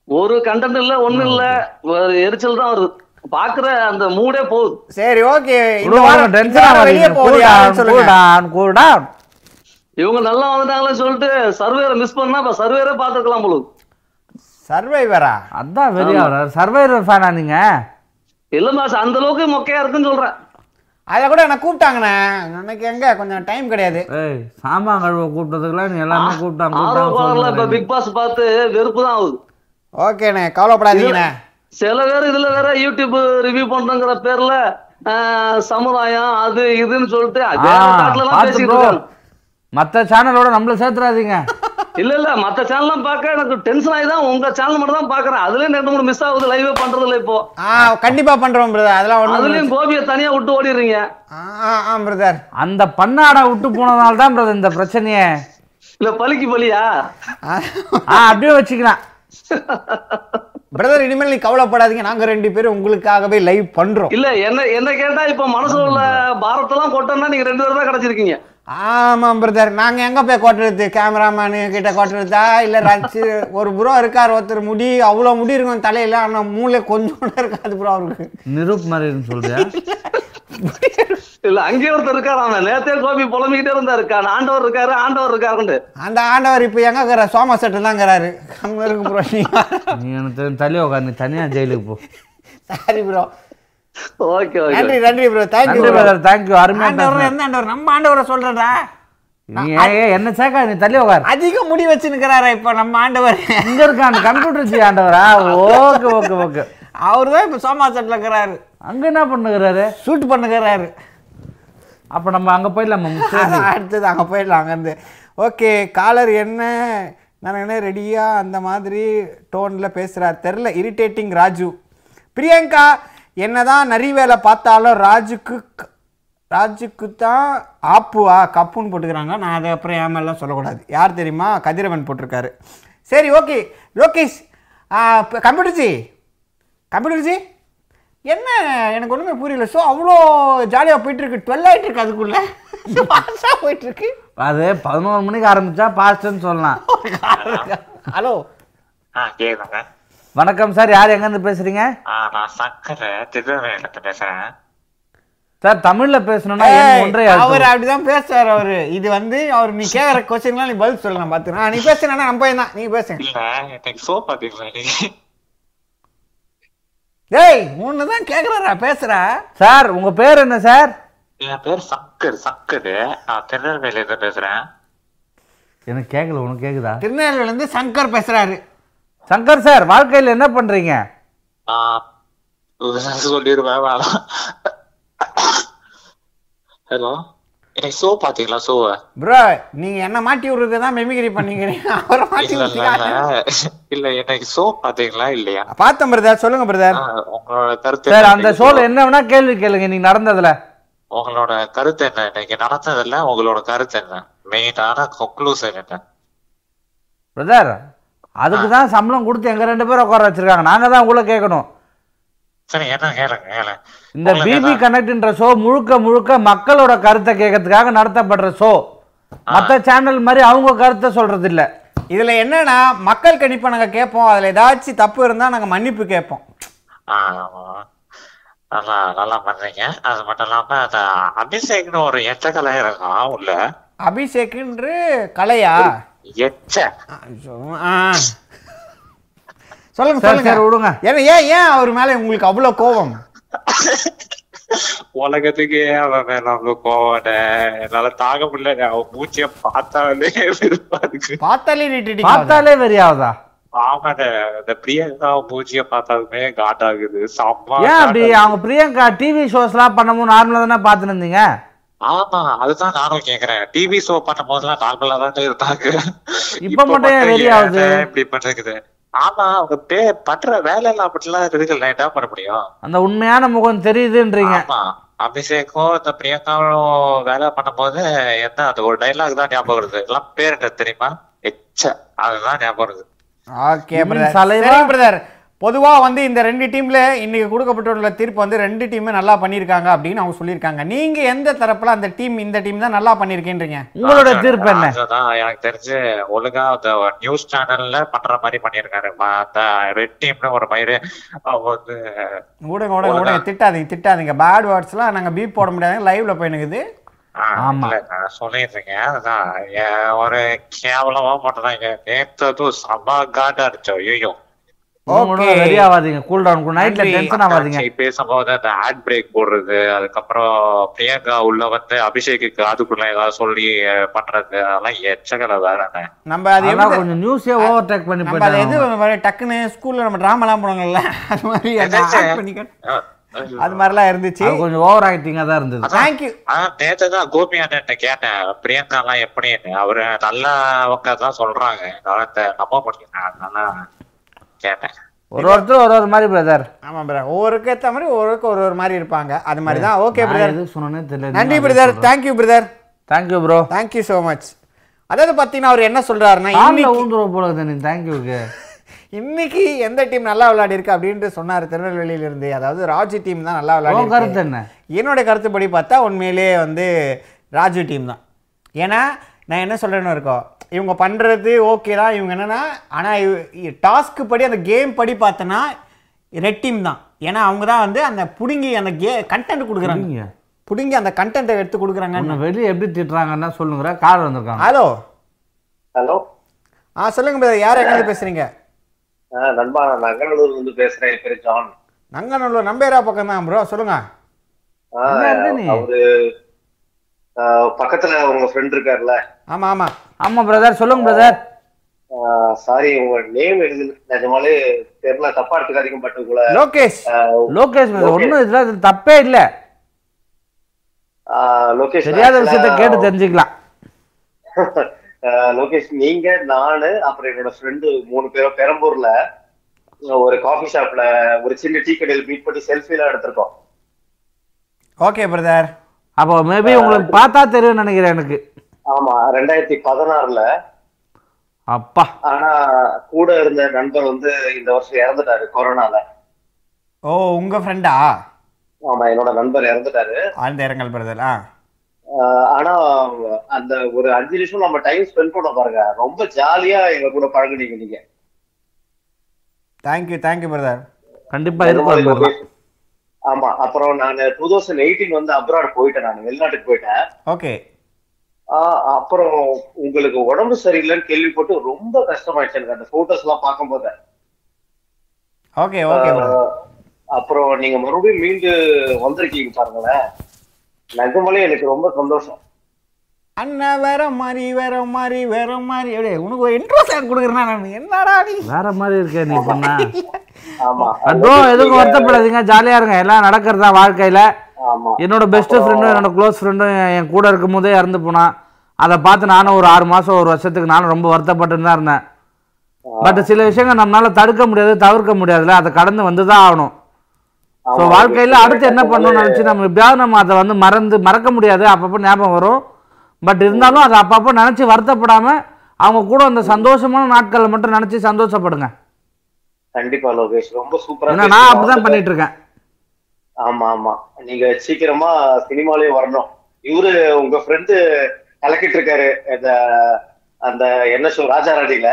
ஒரு கண்டென்ட் இல்ல ஒண்ணு இல்ல. ஒரு எரிச்சல் தான் வருது. பாக்குற அந்த மூடே போகுது. சரி ஓகே இந்த வாரம் வாரம் வெளியே cool down. இவங்க நல்லா வந்துட்டாங்களேன்னு சொல்லிட்டு சர்வேரை மிஸ் பண்ணா இப்ப சர்வேரே பாத்துக்கலாம் போல சர்வைவரா அதான் வெறியா சர்வைவர் ஃபேனா நீங்க? இல்ல மாஸ் அந்த அளவுக்கு மொக்கையா இருக்குன்னு சொல்றேன். அதை கூட என்ன கூப்பிட்டாங்கண்ணே. எனக்கு எங்க? கொஞ்சம் டைம் கிடையாது. சாமான் கழுவ கூப்பிட்டதுக்குலாம் நீ எல்லாமே கோளாறுல இப்ப பிக் பாஸ் பார்த்து வெறுப்பு தான் ஆகுது. ஓகேண்ணே கவலைப்படாதீங்கண்ணே. சில பேர் இதுல வேற யூடியூப் ரிவ்யூ பண்றங்கிற பேர்ல ஆஹ், சமுதாயம் அது இதுன்னு சொல்லிட்டு மத்த சேனலோட நம்மள சேர்த்துறாதீங்க. இல்ல இல்ல மத்த சேனல்லாம் பார்க்க எனக்கு டென்ஷன் ஆகி தான் உங்க சேனல் மட்டும் தான் பாக்குறேன் அதுலயும் ரெண்டு மூணு மிஸ் ஆகுது லைவே பண்றது இல்ல இப்போ. ஆ கண்டிப்பா பண்றோம் பிரதர் அதெல்லாம் அதுலயும் கோபியை தனியா விட்டு ஓடிடுறீங்க. ஆ ஆ, ஆ பிரதர் அந்த பண்ணாடை விட்டு போனதால தான் brother இந்த பிரச்சனையே. இல்ல பலிக்கு பலியா ஆ அப்படியே வச்சுக்கலாம். பிரதர் இனிமேல் நீ கவலைப்படாதீங்க. நாங்க ரெண்டு பேரும் உங்களுக்காகவே லைவ் பண்றோம். இல்ல என்ன என்ன கேட்டா இப்ப மனசுல உள்ள பாரத்தெல்லாம் கொட்டோம்னா நீங்க ரெண்டு பேரும் தான் கிடைச்சிருக்கீங்க. ஆமாம் பிரதர் நாங்கள் எங்கே போய் கொட்டுறது கேமராமேனு கிட்ட கொட்டுறதா இல்லை ரச்சு ஒரு ப்ரோ இருக்கார் ஒருத்தர் முடி அவ்வளோ முடி இருக்கும் தலையில் ஆனால் மூளை கொஞ்சம் கூட இருக்காது ப்ரோ அவருக்கு. நிரூப் மாதிரி சொல்றியா? இல்ல அங்கே ஒருத்தர் இருக்காரு அவன். நேத்தே கோபி புலம்பிக்கிட்டே இருந்தா இருக்கான் ஆண்டவர் இருக்காரு ஆண்டவர் இருக்காருன்ட்டு. அந்த ஆண்டவர் இப்போ எங்கே இருக்கிற சோமா செட்டு தான் இருக்கிறாரு அங்கே இருக்கு ப்ரோ நீ. எனக்கு தெரியும் தள்ளி நீ தனியா ஜெயிலுக்கு போ. சாரி ப்ரோ ஓகே ஓகே நன்றி நன்றி ப்ரோ தேங்க்யூ நன்றி பிரதர் தேங்க்யூ அருமையா ஆண்டவர். எந்த ஆண்டவர்? நம்ம ஆண்டவரை நீ ஏன் என்ன சேர்க்கா நீ தள்ளி உட்கார் அதிக முடி வச்சு நிற்கிறாரா இப்போ நம்ம ஆண்டவர். இங்க இருக்க அந்த கம்ப்யூட்டர் ஜி ஆண்டவரா? ஓகே ஓகே ஓகே அவர் தான் இப்போ சோமா செட்டில் இருக்கிறாரு. அங்க என்ன பண்ணுகிறாரு? ஷூட் பண்ணுகிறாரு. அப்ப நம்ம அங்க போயிடலாமா அடுத்தது அங்கே போயிடலாம் அங்கேருந்து. ஓகே காலர் என்ன? நான் என்ன ரெடியாக அந்த மாதிரி டோனில் பேசுகிறார் தெரில இரிட்டேட்டிங் ராஜு. பிரியங்கா என்னதான் நரி வேலை பார்த்தாலும் ராஜுக்கு ராஜுக்கு தான் ஆப்புவா கப்புன்னு போட்டுக்கிறாங்க. நான் அதை அப்புறம் மேலாம் சொல்லக்கூடாது. யார் தெரியுமா? கதிரவன் போட்டிருக்காரு. சரி okay. Lokesh computer ji computer ji என்ன? எனக்கு ஒன்றுமே புரியல. ஸோ அவ்வளோ ஜாலியாக போயிட்டுருக்கு. டுவெல் ஆகிட்டு இருக்கு அதுக்குள்ளே ஃபாஸ்ட்டாக போயிட்டுருக்கு. அது பதினோரு மணிக்கு ஆரம்பிச்சா பாஸ்ட்னு சொல்லலாம். ஹலோ ஆ கேக்குதாங்க. வணக்கம் சார் யார் எங்க இருந்து பேசுறீங்க? ஆ நான் சங்கர் திருநெல்வேலியிலிருந்து பேசுறேன். சார் தமிழ்ல பேசணும்னா ஒன்றை அவர். அப்படிதான் பேசுறாரு அவரு. இது வந்து அவர் நீ கேட்குற கொஸ்டின்லாம் நீ பதில் சொல்லலாம் பார்த்துக்கலாம் நீ பேசுனா நம்ம பையன் தான் நீ பேசுங்க இல்ல இன்னைக்கு சோ பாத்தீங்களா நீங்க டேய் உன்னை தான் கேட்குறாரா பேசுறா. சார் உங்க பேர் என்ன சார்? என் பேர் சங்கர் சங்கர். நான் திருநெல்வேலியில இருந்து பேசுறேன். எனக்கு கேட்கல உனக்கு கேக்குதா? திருநெல்வேலியிலேருந்து சங்கர் பேசுறாரு. சங்கர் சார் வாழ்க்கையில என்ன பண்றீங்க? சொல்லிடுவேன் வேணாம். ஹலோ சோ பாத்தீங்களா ஷோவை ப்ரோ நீங்க என்ன மாட்டி விடுறது தான் மெமிகிரி பண்ணிக்கிறீங்க அவரை மாட்டி இல்ல இன்னைக்கு ஷோ பாத்தீங்களா இல்லையா? பார்த்தேன் பிரதர் சொல்லுங்க பிரதர் உங்களோட கருத்து சார் அந்த ஷோல? என்ன வேணா கேள்வி கேளுங்க நீங்க நடந்ததுல. உங்களோட கருத்து என்ன? இன்னைக்கு நடந்ததுல உங்களோட கருத்து என்ன? மெயினான கன்க்ளூஷன் என்ன? பிரதர் அதுக்கு தான் சம்பளம் கொடுத்து எங்க ரெண்டு பேரும் உட்கார வச்சிருக்காங்க. நாங்க தான் உங்களை கேட்கணும். இந்த பிபி கனெக்ட்ன்ற ஷோ முழுக்க முழுக்க மக்களோட கருத்தை கேட்கறதுக்காக நடத்தப்படுற ஷோ மத்த சேனல் மாதிரி அவங்க கருத்தை சொல்றது இல்ல இதுல என்னன்னா மக்கள் கணிப்பை நாங்க கேட்போம். அதுல ஏதாச்சும் தப்பு இருந்தா நாங்க மன்னிப்பு கேட்போம். நல்லா நல்லா பண்றீங்க. அது மட்டும் இல்லாம அந்த அபிஷேக்னு ஒரு எச்ச கலை இருக்கான் உள்ள? அபிஷேக்ன்ற கலையா. சொல்லுங்க சொல்லுங்க. விடுங்க. ஏன்னா ஏன் ஏன் அவர் மேல உங்களுக்கு அவ்வளவு கோபம்? உலகத்துக்கே அவன் மேல அவ்வளவு கோவட என்னால தாங்க முடியல அவன் மூச்சிய பார்த்தாலே விருப்பா இருக்கு. பார்த்தாலே நீட்டு பார்த்தாலே வெறியாவதா ஆமாட இந்த பிரியங்கா மூச்சிய பார்த்தாலுமே காட்டாகுது. செம்ம ஏன் அப்படி. அவங்க பிரியங்கா டிவி ஷோஸ்லாம் பண்ணும்போது நார்மலா தானே பார்த்துட்டு இருந்தீங்க? ஆமா அதுதான் நானும் கேக்குறேன். டிவி ஷோ பண்ணும் போதெல்லாம் நார்மலா தான் இருந்தாங்க. இப்ப மட்டும் இப்படி பண்றது ஆமா அவங்க பே பண்ற வேலை எல்லாம் அப்படிலாம் இருக்குல்ல என்ன பண்ண முடியும்? அந்த உண்மையான முகம் தெரியுதுன்றீங்க. ஆமா அபிஷேக்கும் இந்த பிரியங்காவும் வேலை பண்ணும்போது என்ன அந்த ஒரு டைலாக் தான் ஞாபகம் வருது. எல்லாம் பேர் என்ன தெரியுமா? எச்ச அதுதான் ஞாபகம் வருது. ஓகே பிரதர் தலைவா- சரி பிரதர் பொதுவா வந்து இந்த ரெண்டு டீம்ல இன்னைக்கு கொடுக்கப்பட்டுள்ள தீர்ப்பு வந்து ரெண்டு டீமே நல்லா பண்ணியிருக்காங்க அப்படின்னு அவங்க சொல்லியிருக்காங்க. நீங்க எந்த தரப்புல அந்த டீம் இந்த டீம் தான் நல்லா பண்ணியிருக்கேன்றீங்க? உங்களோட தீர்ப்பு என்ன? எனக்கு தெரிஞ்சு ஒழுங்கா அந்த நியூஸ் சேனல்ல பண்ற மாதிரி பண்ணிருக்காரு ம- அந்த ரெட் டீம்னு ஒரு மாதிரி வந்து ஊடகம் ஊடகம் ஊடகம் திட்டாதீங்க திட்டாதீங்க. பேட் வேர்ட்ஸ்லாம் நாங்க பீப் போட முடியாது. லைவ்ல போயினுக்குது சொல்லிடுறேங்க அதுதான். ஒரு கேவலமா பண்றாங்க. நேத்து அதுவும் செம காட்டா இருந்துச்சு ஐயோ Okay. வெறியாவாதீங்க கூல் டவுன் நைட்ல நன்றி. டென்ஷன் ஆகாதீங்க. பேசும்போது அந்த ஆட் பிரேக் போடுறது அதுக்கப்புறம் பிரியங்கா உள்ள வந்து அபிஷேக்கு அதுக்குள்ள ஏதாவது சொல்லி பண்றது அதெல்லாம் எச்சகல வேறண்ணே நம்ம அது கொஞ்சம் நியூஸே ஓவர் டேக் பண்ணி அதை எது மாதிரி டக்குன்னு ஸ்கூல்ல நம்ம போடுவாங்கல்ல அது மாதிரி அதை act பண்ணிக்க அது மாதிரிலாம் இருந்துச்சு. அது கொஞ்சம் ஓவர் ஆக்டிங்கா தான் இருந்தது. தேங்க்யூ ஆஹ் நேத்து தான் கோபி அண்ணன் கேட்டேன் பிரியங்கா எல்லாம் எப்படின்னு. அவரு நல்லவங்க தான் சொல்றாங்க நம்ப முடியும் அதனால கேட்டேன். ஒரு ஒருத்தர் ஒரு ஒரு மாதிரி பிரதர் ஆமா பிரதர் ஒவ்வொருக்கு ஏற்ற மாதிரி ஒவ்வொருக்கு ஒரு ஒரு மாதிரி இருப்பாங்க. அது மாதிரி தான். ஓகே பிரதர் சொன்னே தெரியல. நன்றி brother thank you brother thank you bro thank you so much அதாவது பார்த்தீங்கன்னா அவர் என்ன சொல்றாருன்னா காலில் இன்னைக்கு ஊந்துருவ போல தேங்க்யூக்கு இன்னைக்கு எந்த டீம் நல்லா விளையாடி இருக்கு அப்படின்ட்டு சொன்னார் திருநெல்வேலியில இருந்து அதாவது ராஜு டீம் தான் நல்லா உன் கருத்து விளையாடி என்ன? என்னோட கருத்துப்படி பார்த்தா உண்மையிலேயே வந்து ராஜு டீம் தான். ஏன்னா நான் என்ன சொல்கிறேன்னு இருக்கோம் இவங்க பண்ணுறது ஓகே தான். இவங்க என்னென்னா ஆனால் டாஸ்க்கு படி அந்த கேம் படி பார்த்தோன்னா ரெட் டீம் தான். ஏன்னா அவங்க தான் வந்து அந்த புடுங்கி அந்த கே கண்டென்ட் கொடுக்குறாங்க? புடுங்கி அந்த கண்டென்ட்டை எடுத்து கொடுக்குறாங்க. வெளியே எப்படி திட்டுறாங்கன்னா சொல்லுங்கிற கார் வந்திருக்காங்க. ஹலோ ஹலோ ஆ சொல்லுங்க brother. யார் எங்கே பேசுகிறீங்க நண்பா நான் நங்கநல்லூர்ல இருந்து பேசுறேன். என் பேரு ஜான். நங்கநல்லூர் நம்பேரா பக்கம் தான் ப்ரோ சொல்லுங்க? அவரு பக்கத்துல உங்க ஃப்ரெண்ட் இருக்காருல்ல ஆமா ஆமா. ஆமா பிரதர் சொல்லுங்க பிரதர் சாரி உங்க நேம் எழுது நிஜமாலே தெரியல. தப்பா எடுத்துக்காதீங்க பட் உங்களை. லோகேஷ். லோகேஷ் ஒன்றும் இதுல இது தப்பே இல்லை. லோகேஷ் தெரியாத விஷயத்த கேட்டு தெரிஞ்சுக்கலாம். லோகேஷ் நீங்க நானு அப்புறம் என்னோட ஃப்ரெண்டு மூணு பேரும் பெரம்பூர்ல ஒரு காஃபி ஷாப்ல ஒரு சின்ன டீ கடையில் மீட் பண்ணி செல்ஃபி எல்லாம் எடுத்திருக்கோம். ஓகே பிரதர் அப்போ மேபி உங்களுக்கு பார்த்தா தெரியும் நினைக்கிறேன் எனக்கு. ஆமா ரெண்டாயிரத்தி பதினாறுல அப்பா. ஆனா கூட இருந்த நண்பர் வந்து இந்த வருஷம் இறந்துட்டாரு கொரோனால. ஓ உங்க ஃப்ரெண்டா ஆமா என்னோட நண்பர் இறந்துட்டாரு. ஆழ்ந்த இரங்கல் பிரதர் ஆனா அந்த ஒரு அஞ்சு நிமிஷம் நம்ம டைம் ஸ்பெண்ட் பண்ண பாருங்க. ரொம்ப ஜாலியா எங்க கூட பழகுனீங்க நீங்க. Thank you thank you brother கண்டிப்பா பிரதர் ஆமா அப்புறம் நான் டூ தௌசண்ட் எயிட்டீன் வந்து அப்ராட் போயிட்டேன் நான் வெளிநாட்டுக்கு போயிட்டேன். ஓகே. அப்புறம் உங்களுக்கு உடம்பு சரியில்லைன்னு கேள்விப்பட்டு ரொம்ப கஷ்டமாயிடுச்சு எனக்கு அந்த போட்டோஸ் எல்லாம் பார்க்கும்போது. ஓகே ஓகே பிரதர் ஆஹ் அப்புறம் நீங்க மறுபடியும் மீண்டு வந்திருக்கீங்க பாருங்களேன். நிஜமாலே எனக்கு ரொம்ப சந்தோஷம். அண்ணா வேற மாதிரி வேற மாதிரி வேற மாதிரி அப்படியே உனக்கு ஒரு இன்ட்ரோ சாங் கொடுக்குறேன்னா நான் என்னடா நீ? வேற மாதிரி இருக்கே நீ பண்ணா. ஆமா. ப்ரோ எதுக்கும் வருத்தப்படாதீங்க. ஜாலியா இருங்க. எல்லாம் நடக்கிறதா வாழ்க்கையில. ஆமா. என்னோட பெஸ்ட் ஃப்ரெண்டும் என்னோட க்ளோஸ் ஃப்ரெண்டும் என் கூட இருக்கும் போதே இறந்து போனான் அதை பார்த்து நானும் ஒரு ஆறு மாசம் ஒரு வருஷத்துக்கு நானும் ரொம்ப வருத்தப்பட்டு தான் இருந்தேன். பட் சில விஷயங்கள் நம்மளால தடுக்க முடியாது தவிர்க்க முடியாதுல்ல. அதை கடந்து வந்து தான் ஆகணும். ஸோ. வாழ்க்கையில அடுத்து என்ன பண்ணணும்னு நினச்சி நம்ம எப்படியாவது நம்ம அதை வந்து மறந்து மறக்க முடியாது. அப்பப்போ ஞாபகம் வரும். பட் இருந்தாலும் அதை அப்பப்போ நினச்சி வருத்தப்படாம அவங்க கூட அந்த சந்தோஷமான நாட்களை மட்டும் நினச்சி சந்தோஷப்படுங்க. கண்டிப்பா லோகேஷ். ரொம்ப சூப்பரா நான் அப்படிதான் பண்ணிட்டு இருக்கேன் ஆமா ஆமா. நீங்க சீக்கிரமா சினிமாலயே வரணும். இவரு உங்க ஃப்ரெண்டு கலக்கிட்டு இருக்காரு இந்த அந்த என்ன ஷோ ராஜா ராணில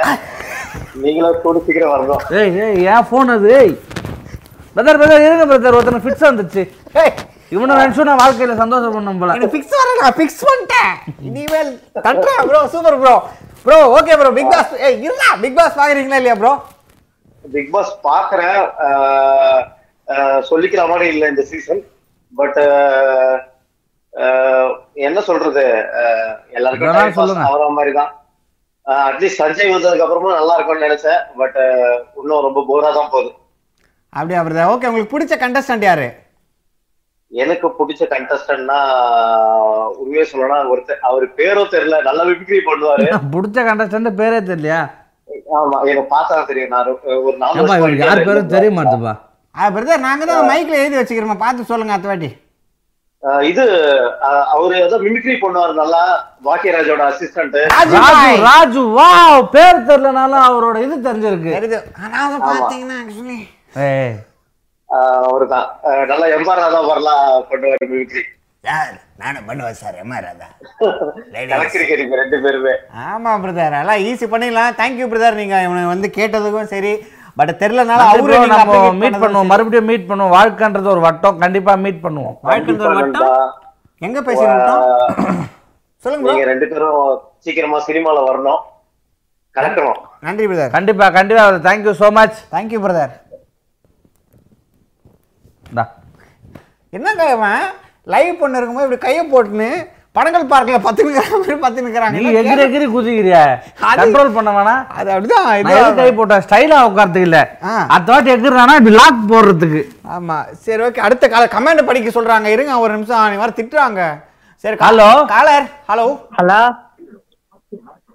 நீங்களும் கூட சீக்கிரம் வரணும். ஏய் ஏய் ஏன் ஃபோன் அது பிரதர் பிரதர் இருங்க பிரதர் ஒருத்தனை ஃபிட்ஸ் வந்துச்சு ஏய். இவனை நினச்சும் நான் வாழ்க்கையில போல. எனக்கு ஃபிக்ஸ் வர நான் ஃபிக்ஸ் பண்ணிட்டேன். இனிமேல் தட்டுறா. Bro super bro bro okay bro big boss ஏய் இல்ல பிக் பாஸ் பாக்குறீங்களா இல்லையா ப்ரோ பிக் பாஸ் பாக்குறேன். ஆஹ், ஆஹ், சொல்லிக்கலாமான்னு இல்ல இந்த சீசன் பட் என்ன சொல்றது? ஆஹ், எல்லாருக்கும். ஆகுற மாதிரி தான் அட்லீஸ்ட் சஞ்சய் வந்ததுக்கு அப்புறமா நல்லா இருக்கும்னு நினைச்சேன். பட் இன்னும் ரொம்ப போரா தான் போகுது. அப்படியா ஓகே உங்களுக்கு பிடிச்ச கண்டஸ்டன்ட் யாரு? எனக்கு பிடிச்ச கண்டஸ்டன்ட்னா உண்மையை சொல்லணும்னா ஒருத்தர் அவர் பேரும் தெரியல நல்லா விக்ரி பண்ணுவாரு. பிடிச்ச கண்டஸ்டன்ட் பேரே தெரியலையா? ஆமா எனக்கு பார்த்தா தெரியும். நான் ஒரு- நாலு யார் பேரும் தெரிய மாட்டுப்பா. ஆ பிரதர் நாங்க தான் மைக்ல எழுதி வச்சுக்கிறோம் பார்த்து சொல்லுங்க அத்த வாட்டி. ஆஹ் இது அவரு ஏதோ மிமிக்ரி பண்ணுவாரு நல்லா பாக்கியராஜோட அசிஸ்டன்ட் ராஜு ராஜு வாவ் பேர் தெரியலனாலும் அவரோட இது தெரிஞ்சிருக்கு. ஆனா பாத்தீங்கன்னா ஏய் அவரு தான் நல்லா எம்ஆர் தான் வரலாம் பண்ணுவாரு மிமிக்ரி யார்? நானும் பண்ணுவேன் சார் எம்ஆர் ராதா. கலக்கிறீங்க நீங்க ரெண்டு பேருமே. ஆமா பிரதர் எல்லாம் ஈஸி பண்ணிடலாம். தேங்க்யூ பிரதர் நீங்க இவனை வந்து கேட்டதுக்கும் சரி. பட் தெரியலனால அவரு நம்ம மீட் பண்ணுவோம். மறுபடியும் மீட் பண்ணுவோம். வாழ்க்கைன்றது ஒரு வட்டம். கண்டிப்பா மீட் பண்ணுவோம். வாழ்க்கைன்ற ஒரு வட்டம்? எங்க பேசினோம் சொல்லுங்க. நீங்க ரெண்டு பேரும் சீக்கிரமா சினிமால வரணும். கலக்கணும். நன்றி பிரதர் கண்டிப்பா கண்டிப்பா thank you so much thank you brother இந்தா என்னங்க இவன்? லைவ் பண்ண இருக்கும்போது இப்படி கையை போட்டுன்னு படங்கள் பார்க்கல பத்து நிக்கிற மாதிரி பத்து நிக்கிறாங்க நீ என்ன எகிரி எகிரி குதிக்கிறியா? அது- கண்ட்ரோல் பண்ண வேணா அது அப்படிதான் எது கை இது போட்டேன் ஸ்டைலா உட்காரத்துக்கு இல்ல. அடுத்த வாட்டி எகிறானா இப்படி லாக் போடுறதுக்கு. ஆமா. சரி ஓகே அடுத்த கால கமெண்ட் படிக்க சொல்றாங்க. இருங்க ஒரு நிமிஷம். நீ வர திட்டுறாங்க. சரி Hello. Caller hello hello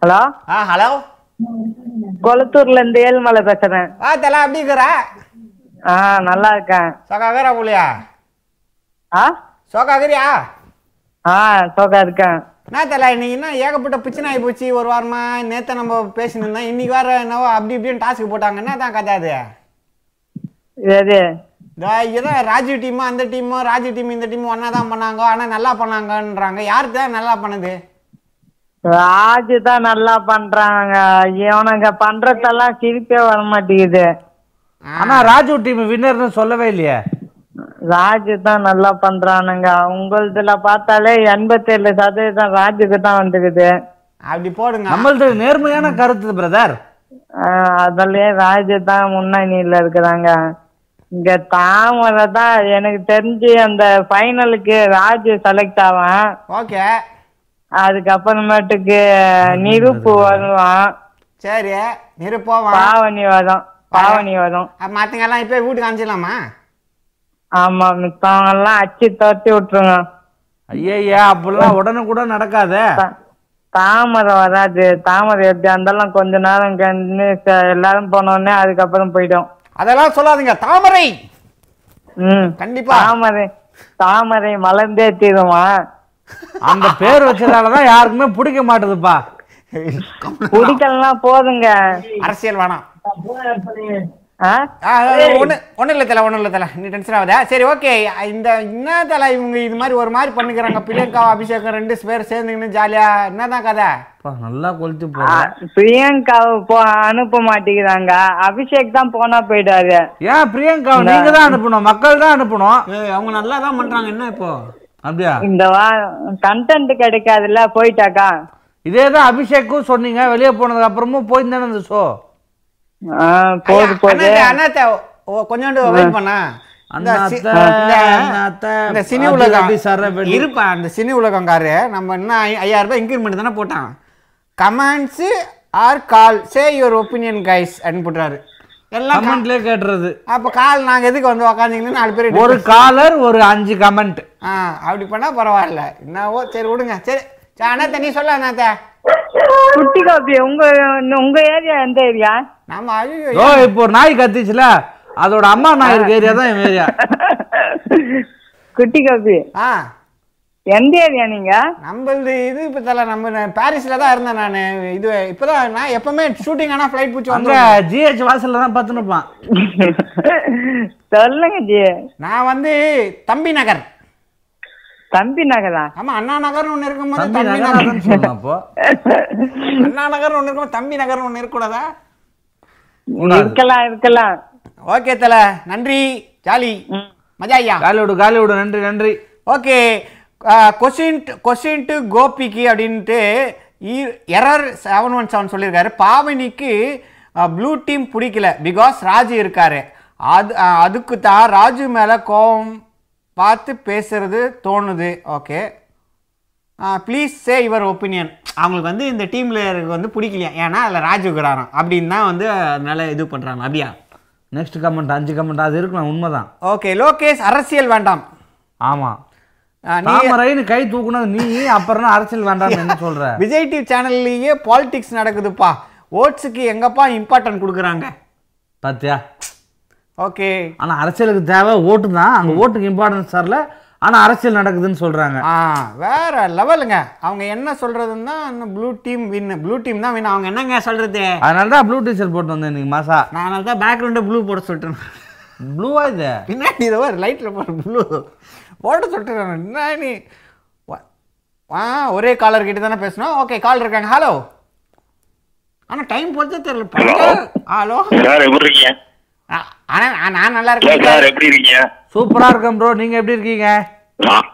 hello ஆ ஹலோ கொளத்தூர்ல இருந்து ஏழுமலை பேசுறேன். ஆ தல எப்படி இருக்கிற? ஆ நல்லா இருக்கேன் சோகாகரா போலியா ஆ? சோகாகரியா? ஆ சோகா இருக்கேன் என்ன தல இன்னைக்கு என்ன ஏகப்பட்ட பிரச்சனை ஆகி போச்சு? ஒரு வாரமா நேத்த நம்ம பேசினிருந்தோம். இன்னைக்கு வேற என்னவோ அப்படி இப்படின்னு டாஸ்க் போட்டாங்க. என்ன தான் கதை அது? எது? இதோ இதான் ராஜு டீமு அந்த டீமு ராஜு டீம் இந்த டீம் ஒன்றா தான் பண்ணாங்க. ஆனால் நல்லா பண்ணாங்கன்றாங்க. யார் தான் நல்லா பண்ணுது? ராஜு தான் நல்லா பண்றாங்க. இவனுங்க பண்றதெல்லாம் சிரிப்பே வர மாட்டேங்குது ஆனா ராஜு டீம் வின்னர்னு சொல்லவே இல்லையே. ராஜு தான் நல்லா பண்றானுங்க. உங்களதுல பார்த்தாலே எண்பத்தேழு சதவீதம் ராஜுக்கு தான் வந்துக்குது. அப்படி போடுங்க. நம்மள்து நேர்மையான கருத்து பிரதர் ஆஹ் அதுலயே ராஜு தான் முன்னணியில இருக்கிறாங்க. இங்க தாமரை தான் எனக்கு தெரிஞ்சு அந்த ஃபைனலுக்கு ராஜு செலக்ட் ஆவான். ஓகே. அதுக்கப்புறமேட்டுக்கு நிருப்பு வருவான். சரி போவான். பாவனி வரும். பாவனி வரும் அப்ப மத்தவங்கெல்லாம் இப்போ வீட்டுக்கு அனுப்பிச்சிடலாமா? ஆமா மித்தவங்க எல்லாம் அச்சு துரத்தி விட்டுருங்க. ஐயா அப்படிலாம் உடனுக்குடன் நடக்காதே. தா- தாமரை வராது. தாமரை எப்படியா இருந்தாலும் கொஞ்ச நேரம் ச- எல்லாரும் போனோடனே அதுக்கப்புறம் போயிடும். அதெல்லாம் சொல்லாதீங்க. தாமரை! ம் கண்டிப்பா. தாமரை தாமரை மலர்ந்தே தீருமா? அந்த பேர் வச்சதாலதான் யாருக்குமே பிடிக்க மாட்டுதுப்பா. குடிக்கலாம் போதுங்க. அரசியல் வேணாம். ஆ? ஆ, ஒண்ணு ஒண்ணும் இல்ல தல ஒண்ணும் இல்ல தல. நீ டென்ஷன் ஆகுதா. சரி ஓகே இந்த என்ன தல இவங்க இது மாதிரி ஒரு மாதிரி பண்ணிக்கிறாங்க? பிரியங்கா அபிஷேகம் ரெண்டு பேர் சேர்ந்துக்கின்னு ஜாலியா. என்னதான் கதை? நல்லா கொளுத்தி பிரியங்காவை போ அனுப்ப மாட்டேங்கிறாங்க. அபிஷேக் தான் போனா போயிட்டாரு ஏன் பிரியங்கா நீங்க தான் அனுப்பணும். மக்கள் தான் அனுப்பணும். ஏய், அவங்க நல்லா தான் பண்றாங்க. என்ன இப்போ? அப்படியா? இந்த வா கண்டென்ட் கிடைக்காதுல்ல போயிட்டாக்கா. இதே தான் அபிஷேக்கும் சொன்னீங்க. வெளியே போனதுக்கு அப்புறமும் போயிருந்தானே இந்த ஷோ போது போது. அண்ணாத்த, கொஞ்சோண்டு வெயிட் பண்ண. இந்த சினி உலகம். இருப்பா அந்த சினி உலகங்காரு. நம்ம என்ன ஐ- ஐயாயிரம் ரூபாய் இன்க்ரிமெண்ட் தானே போட்டான். Comments or call say your opinion guys அப்படின்னு போட்டுறாரு. எல்லாம் கமெண்ட்லயே கேட்டுறது. அப்ப கால் நாங்க எதுக்கு வந்து உக்காந்தீங்கன்னு நாலு பேர் ஒரு காலர் ஒரு அஞ்சு கமெண்ட் ஆ அப்படி பண்ணா பரவாயில்ல. என்னவோ சரி விடுங்க. சரி. சரி அண்ணாத்த நீ சொல்ல அண்ணாத்த. குட்டி காப்பி உங்க உங்க ஏரியா எந்த ஏரியா நாம ஐயோ இப்போ ஒரு நாய் கத்திச்சுல? அதோட அம்மா நாய் இருக்க ஏரியா தான் என் ஏரியா. குட்டி காப்பி ஆ. எந்த ஏரியா நீங்க? நம்மளது இது இப்போ தல நம்ம பாரிஸ்ல தான் இருந்தேன் நான். இது இப்போதான் நான் எப்பவுமே ஷூட்டிங் ஆனா ஃப்ளைட் பூச்சி வந்து ஜிஹெச் வாசல்ல தான் பத்துனுப்பான் சொல்லுங்க ஜி நான் வந்து தம்பி நகர். தம்பி நகரா? ஆமா அண்ணா நகர்னு ஒண்ணு இருக்கும்போது தம்பி நகர். அப்போ. அண்ணா நகர் ஒண்ணு இருக்கும் தம்பி நகர் ஒண்ணு இருக்கக்கூடாதா? இருக்கலாம் இருக்கலாம். ஓகே தல. நன்றி. ஜாலி. மஜா ஐயா. காலி விடு காலி விடு நன்றி நன்றி ஓகே கொஸ்டின் கொஸ்டின் டு கோபிக்கு அப்படின்ட்டு எரர் செவன் ஒன் செவன் சொல்லியிருக்காரு. பாவனிக்கு ப்ளூ டீம் பிடிக்கல. பிகாஸ் ராஜு இருக்காரு. அது அதுக்கு தான் ராஜு மேலே கோவம் பார்த்து பேசுறது தோணுது. Okay please say your opinion அவங்களுக்கு வந்து இந்த டீமில் வந்து பிடிக்கலையா? ஏன்னா அதில் ராஜு இருக்கிறாராம். அப்படின்னு தான் வந்து அதனால இது பண்ணுறாங்க அப்படியா? நெக்ஸ்ட் கமெண்ட் அஞ்சு கமெண்ட் அது இருக்கலாம் உண்மைதான். ஓகே லோகேஷ் அரசியல் வேண்டாம். ஆமா. அஹ், நீ தாமரைன்னு கை தூக்குனது நீ அப்புறம் அரசியல் வேண்டாம்னு என்ன சொல்ற? விஜய் டிவி சேனல்லையே பாலிடிக்ஸ் நடக்குதுப்பா. ஓட்ஸுக்கு எங்கப்பா இம்பார்ட்டன்ட் கொடுக்குறாங்க? பாத்தியா? ஓகே ஆனா அரசியலுக்கு தேவை ஓட்டு தான் அங்க ஓட்டுக்கு இம்பார்ட்டன்ஸ் தரல. ஆனா அரசியல் நடக்குதுன்னு சொல்றாங்க. ஆ வேற லெவலுங்க. அவங்க என்ன சொல்றதுன்னா blue team win blue team தான் வின் அவங்க என்னங்க சொல்றது? அதனால தான் ப்ளூ டீஷர்ட் போட்டு வந்தேன் இன்னைக்கு மாசா. நான் அதனால தான் பேக்ரவுண்டை ப்ளூ போட சொல்லிட்டேன். ப்ளூவா இது? பின்னாடி இதை ஒரு லைட்டில் போட ப்ளூ போட சொல்லிட்டேன் என்ன நீ? வா- ஆ ஒரே காலர் கிட்ட தானே பேசணும் ஓகே கால் இருக்காங்க. ஹலோ ஆனால் டைம் பொறுத்தே தெரியல. ஹலோ சார் எப்படி இருக்கீங்க? ஆனால் நான் நல்லா சார் சார் இருக்கேன் எப்படி இருக்கீங்க? சூப்பரா இருக்கேன் ப்ரோ நீங்க எப்படி இருக்கீங்க? நான்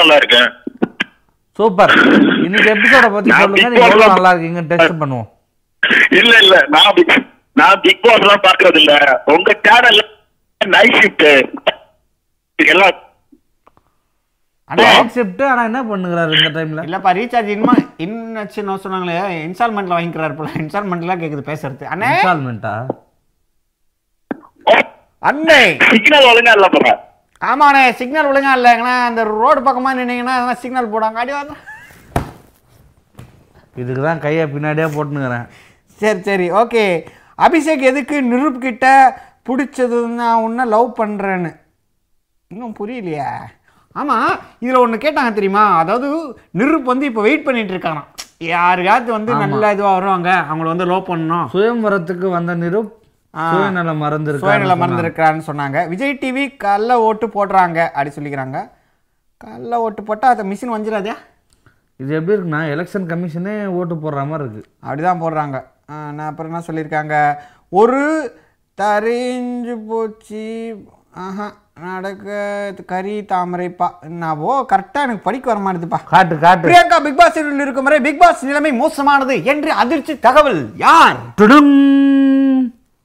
நல்லா இருக்கேன். சூப்பர். இன்னைக்கு எபிசோட பத்தி சொல்லுங்க. Big நீங்க எவ்வளவு நல்லா இருக்கீங்க டெஸ்ட் பண்ணுவோம். இல்ல இல்ல. நான் நான் பிக் பாஸ் எல்லாம் பாக்குறது இல்ல. உங்க சேனல்ல நைட் ஷிஃப்ட் எல்லாம் நைட் ஷிஃப்ட் ஆனா என்ன பண்ணுகிறாரு இந்த டைம்ல இல்லப்பா ரீசார்ஜ் இன்னுமா இன்னும் சொன்னாங்களே? இன்ஸ்டால்மெண்ட்ல வாங்கிக்கிறாரு போல. இன்ஸ்டால்மெண்ட்லாம் கேக்குது பேசுறது. அண்ணே! இன்ஸ்டால்மெண்ட்டா அண்ணே சிக்னல் ஒழுங்கா இல்ல போற ஆமாண்ணே சிக்னல் ஒழுங்கா இல்லைங்கண்ணா அந்த ரோடு பக்கமா நின்னீங்கன்னா சிக்னல் போடுவாங்க. அடி வாங்க இதுக்கு தான் கையை பின்னாடியே போட்டுனுக்கிறேன். சரி சரி. ஓகே. அபிஷேக் எதுக்கு நிருப் கிட்ட பிடிச்சது நான் உன்னை லவ் பண்ணுறேன்னு இன்னும் புரியலையே. ஆமாம் இதில் ஒன்று கேட்டாங்க தெரியுமா? அதாவது நிருப் வந்து இப்போ வெயிட் பண்ணிட்டு இருக்காராம் யாருக்காவது வந்து நல்ல இதுவாக வருவாங்க. அவங்கள வந்து லவ் பண்ணணும். சுயம்பரத்துக்கு வந்த நிருப் சுயநலம் மறந்து சுயநல மறந்துருக்கான்னு சொன்னாங்க. விஜய் டிவி கள்ள ஓட்டு போடுறாங்க அப்படி சொல்லிக்கிறாங்க. கள்ள ஓட்டு போட்டால் அதை மிஷின் வஞ்சிடாதே இது எப்படி இருக்குன்னா எலெக்ஷன் கமிஷனே ஓட்டு போடுற மாதிரி இருக்கு. அப்படிதான் போடுறாங்க. நான் அப்புறம் என்ன சொல்லியிருக்காங்க? ஒரு தரிஞ்சு போச்சு. ஆஹா நடக்க கரி தாமரைப்பா. என்னவோ கரெக்டாக எனக்கு படிக்க வர மாட்டேதுப்பா காட்டு காட்டு. பிரியங்கா பிக் பாஸ் இருக்கும் வரை பிக் பாஸ் நிலைமை மோசமானது என்று அதிர்ச்சி தகவல் யார்? டுடுங்!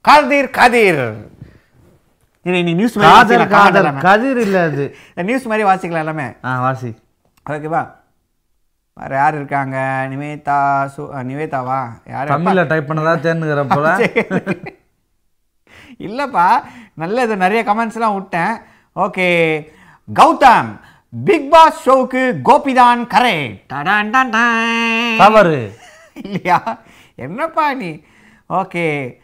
கதிர் கதிர். நீ நியூஸ் காதல் காதல் கதிர் இல்ல அது. நியூஸ் மாதிரி வாசிக்கலாம் எல்லாமே. ஆ வாசி. ஓகேவா வேற யார் இருக்காங்க? நிவேதா சு நிவேதாவா? யார் தமிழ்ல டைப் பண்ணதா தேர்ந்துக்கிற போல. இல்லைப்பா நல்ல இது நிறைய கமெண்ட்ஸ்லாம் விட்டேன். ஓகே. கௌதம் பிக் பாஸ் ஷோவுக்கு கோபிதான் கரை. டடான் டான் டான். தவறு. இல்லையா? என்னப்பா நீ? ஓகே.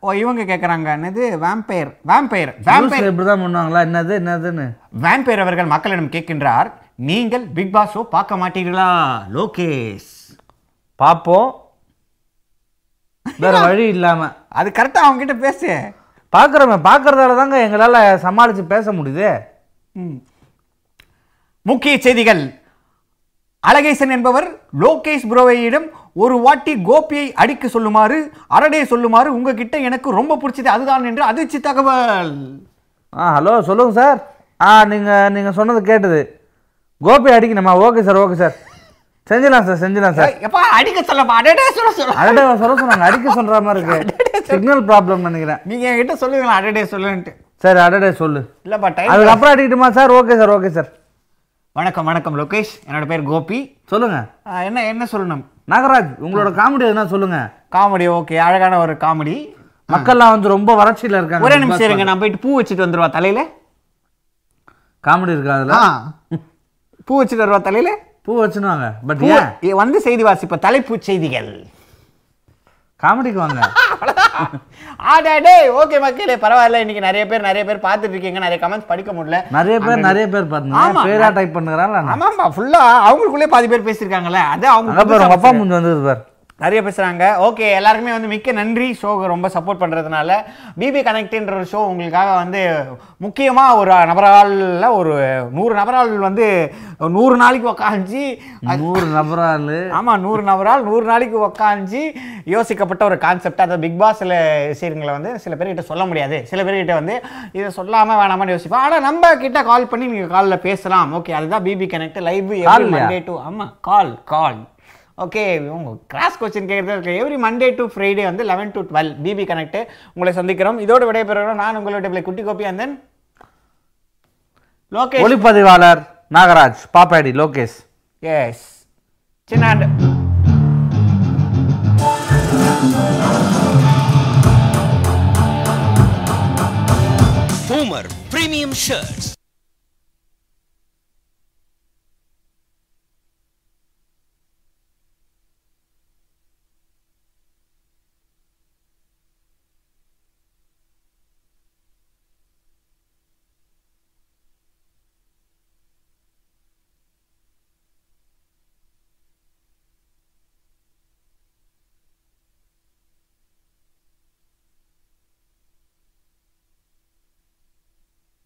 ஓ இவங்க கேட்குறாங்க என்னது? வேம்பயர் வேம்பயர் வேம்பயர் இப்படிதான் பண்ணுவாங்களா? என்னது? என்னதுன்னு? வேம்பயர் அவர்கள் மக்களிடம் கேட்கின்றார் நீங்கள் பிக் பாஸ் பார்க்க மாட்டீர்களா? லோகேஷ். பார்ப்போம். வேற வழி இல்லாம. அது கரெக்டாக அவங்க கிட்ட பேசு. பார்க்குறோமே பார்க்கறதால தாங்க எங்களால சமாளிச்சு பேச முடியுது. ம். முக்கிய செய்திகள். அழகேசன் என்பவர் லோகேஷ் புரோவையிடம் ஒரு வாட்டி கோபியை அடிக்க சொல்லுமாறு அரடே சொல்லுமாறு உங்ககிட்ட எனக்கு ரொம்ப பிடிச்சது அதுதான் என்று அதிர்ச்சி தகவல். ஆ ஹலோ சொல்லுங்க சார். ஆ நீங்க நீங்க சொன்னது கேட்டது. Gopi அடிக்கணுமா? Okay sir okay sir. செஞ்சிடலாம் சார் செஞ்சிடலாம் சார். எப்பா அடிக்க சொல்லப்பா அடடே சொல்ல சொல்ல. அடடே சொல்ல சொன்னாங்க அடிக்க சொல்ற மாதிரி இருக்கு. சிக்னல் ப்ராப்ளம் நினைக்கிறேன். நீங்க என்கிட்ட சொல்லுவீங்களா அடடே சொல்லுன்ட்டு. சரி அடடே சொல்லு. இல்லப்பா டைம் அதுக்கப்புறம் அடிக்கட்டுமா sir? Okay sir okay sir. வணக்கம் வணக்கம் லோகேஷ். என்னோட பேர் கோபி. சொல்லுங்க. என்ன என்ன சொல்லணும்? நாகராஜ் உங்களோட காமெடி எதுனா சொல்லுங்க. Comedy okay. அழகான ஒரு காமெடி. மக்கள்லாம் வந்து ரொம்ப வறட்சியில இருக்காங்க. ஒரே நிமிஷம் இருங்க. நான் போயிட்டு பூ வச்சுட்டு வந்துருவா தலையில. காமெடி இருக்கா அதுல. பூ வச்சுட்டு வருவா தலையில? பூ வச்சுனுவாங்க பட் வந்து செய்தி வாசிப்ப தலைப்பு செய்திகள். காமெடிக்கு வாங்க. ஆடாடே ஓகே மக்களே பரவாயில்ல. இன்னைக்கு நிறைய பேர் நிறைய பேர் பார்த்துட்டு இருக்கீங்க. நிறைய கமெண்ட்ஸ் படிக்க முடியல. நிறைய பேர் நிறைய பேர் பாருங்க. பேரா டைப் பண்ணுறாங்க ஆமாம்பா ஃபுல்லா அவங்களுக்குள்ளே பாதி பேர் பேசியிருக்காங்கல்ல. அது அவங்க அப்பா வந்தது பார் நிறைய பேசுறாங்க. ஓகே எல்லாருக்குமே வந்து மிக்க நன்றி. ஷோக்கு ரொம்ப சப்போர்ட் பண்றதுனால பிபி கனெக்ட்ன்ற ஒரு ஷோ உங்களுக்காக வந்து முக்கியமா ஒரு நபரால ஒரு நூறு நபரால் வந்து நூறு நாளைக்கு உக்காஞ்சி நூறு நபரால்? ஆமா நூறு நபரால் நூறு நாளைக்கு உக்காஞ்சி யோசிக்கப்பட்ட ஒரு கான்செப்ட் அதை பிக் பாஸ்ல விஷயங்களை வந்து சில பேர்கிட்ட சொல்ல முடியாது. சில பேர்கிட்ட வந்து இதை சொல்லாம வேணாமான்னு யோசிப்போம் ஆனா நம்ம கிட்ட கால் பண்ணி நீங்க கால்ல பேசலாம். ஓகே அதுதான் BB connect live every? Monday to ஆமா கால் கால் ஓகே உங்க கிராஸ் கொஸ்டின் கேட்கறது இருக்கு. எவ்ரி மண்டே டு ஃப்ரைடே வந்து eleven to twelve BB connect உங்களை சந்திக்கிறோம். இதோட விடைபெறுகிறோம். நான் உங்களுடைய பிள்ளை குட்டி கோப்பி and then லோகேஷ். ஒளிப்பதிவாளர் நாகராஜ் பாப்பாடி லோகேஷ். எஸ் சின்ன Boomer Premium Shirts.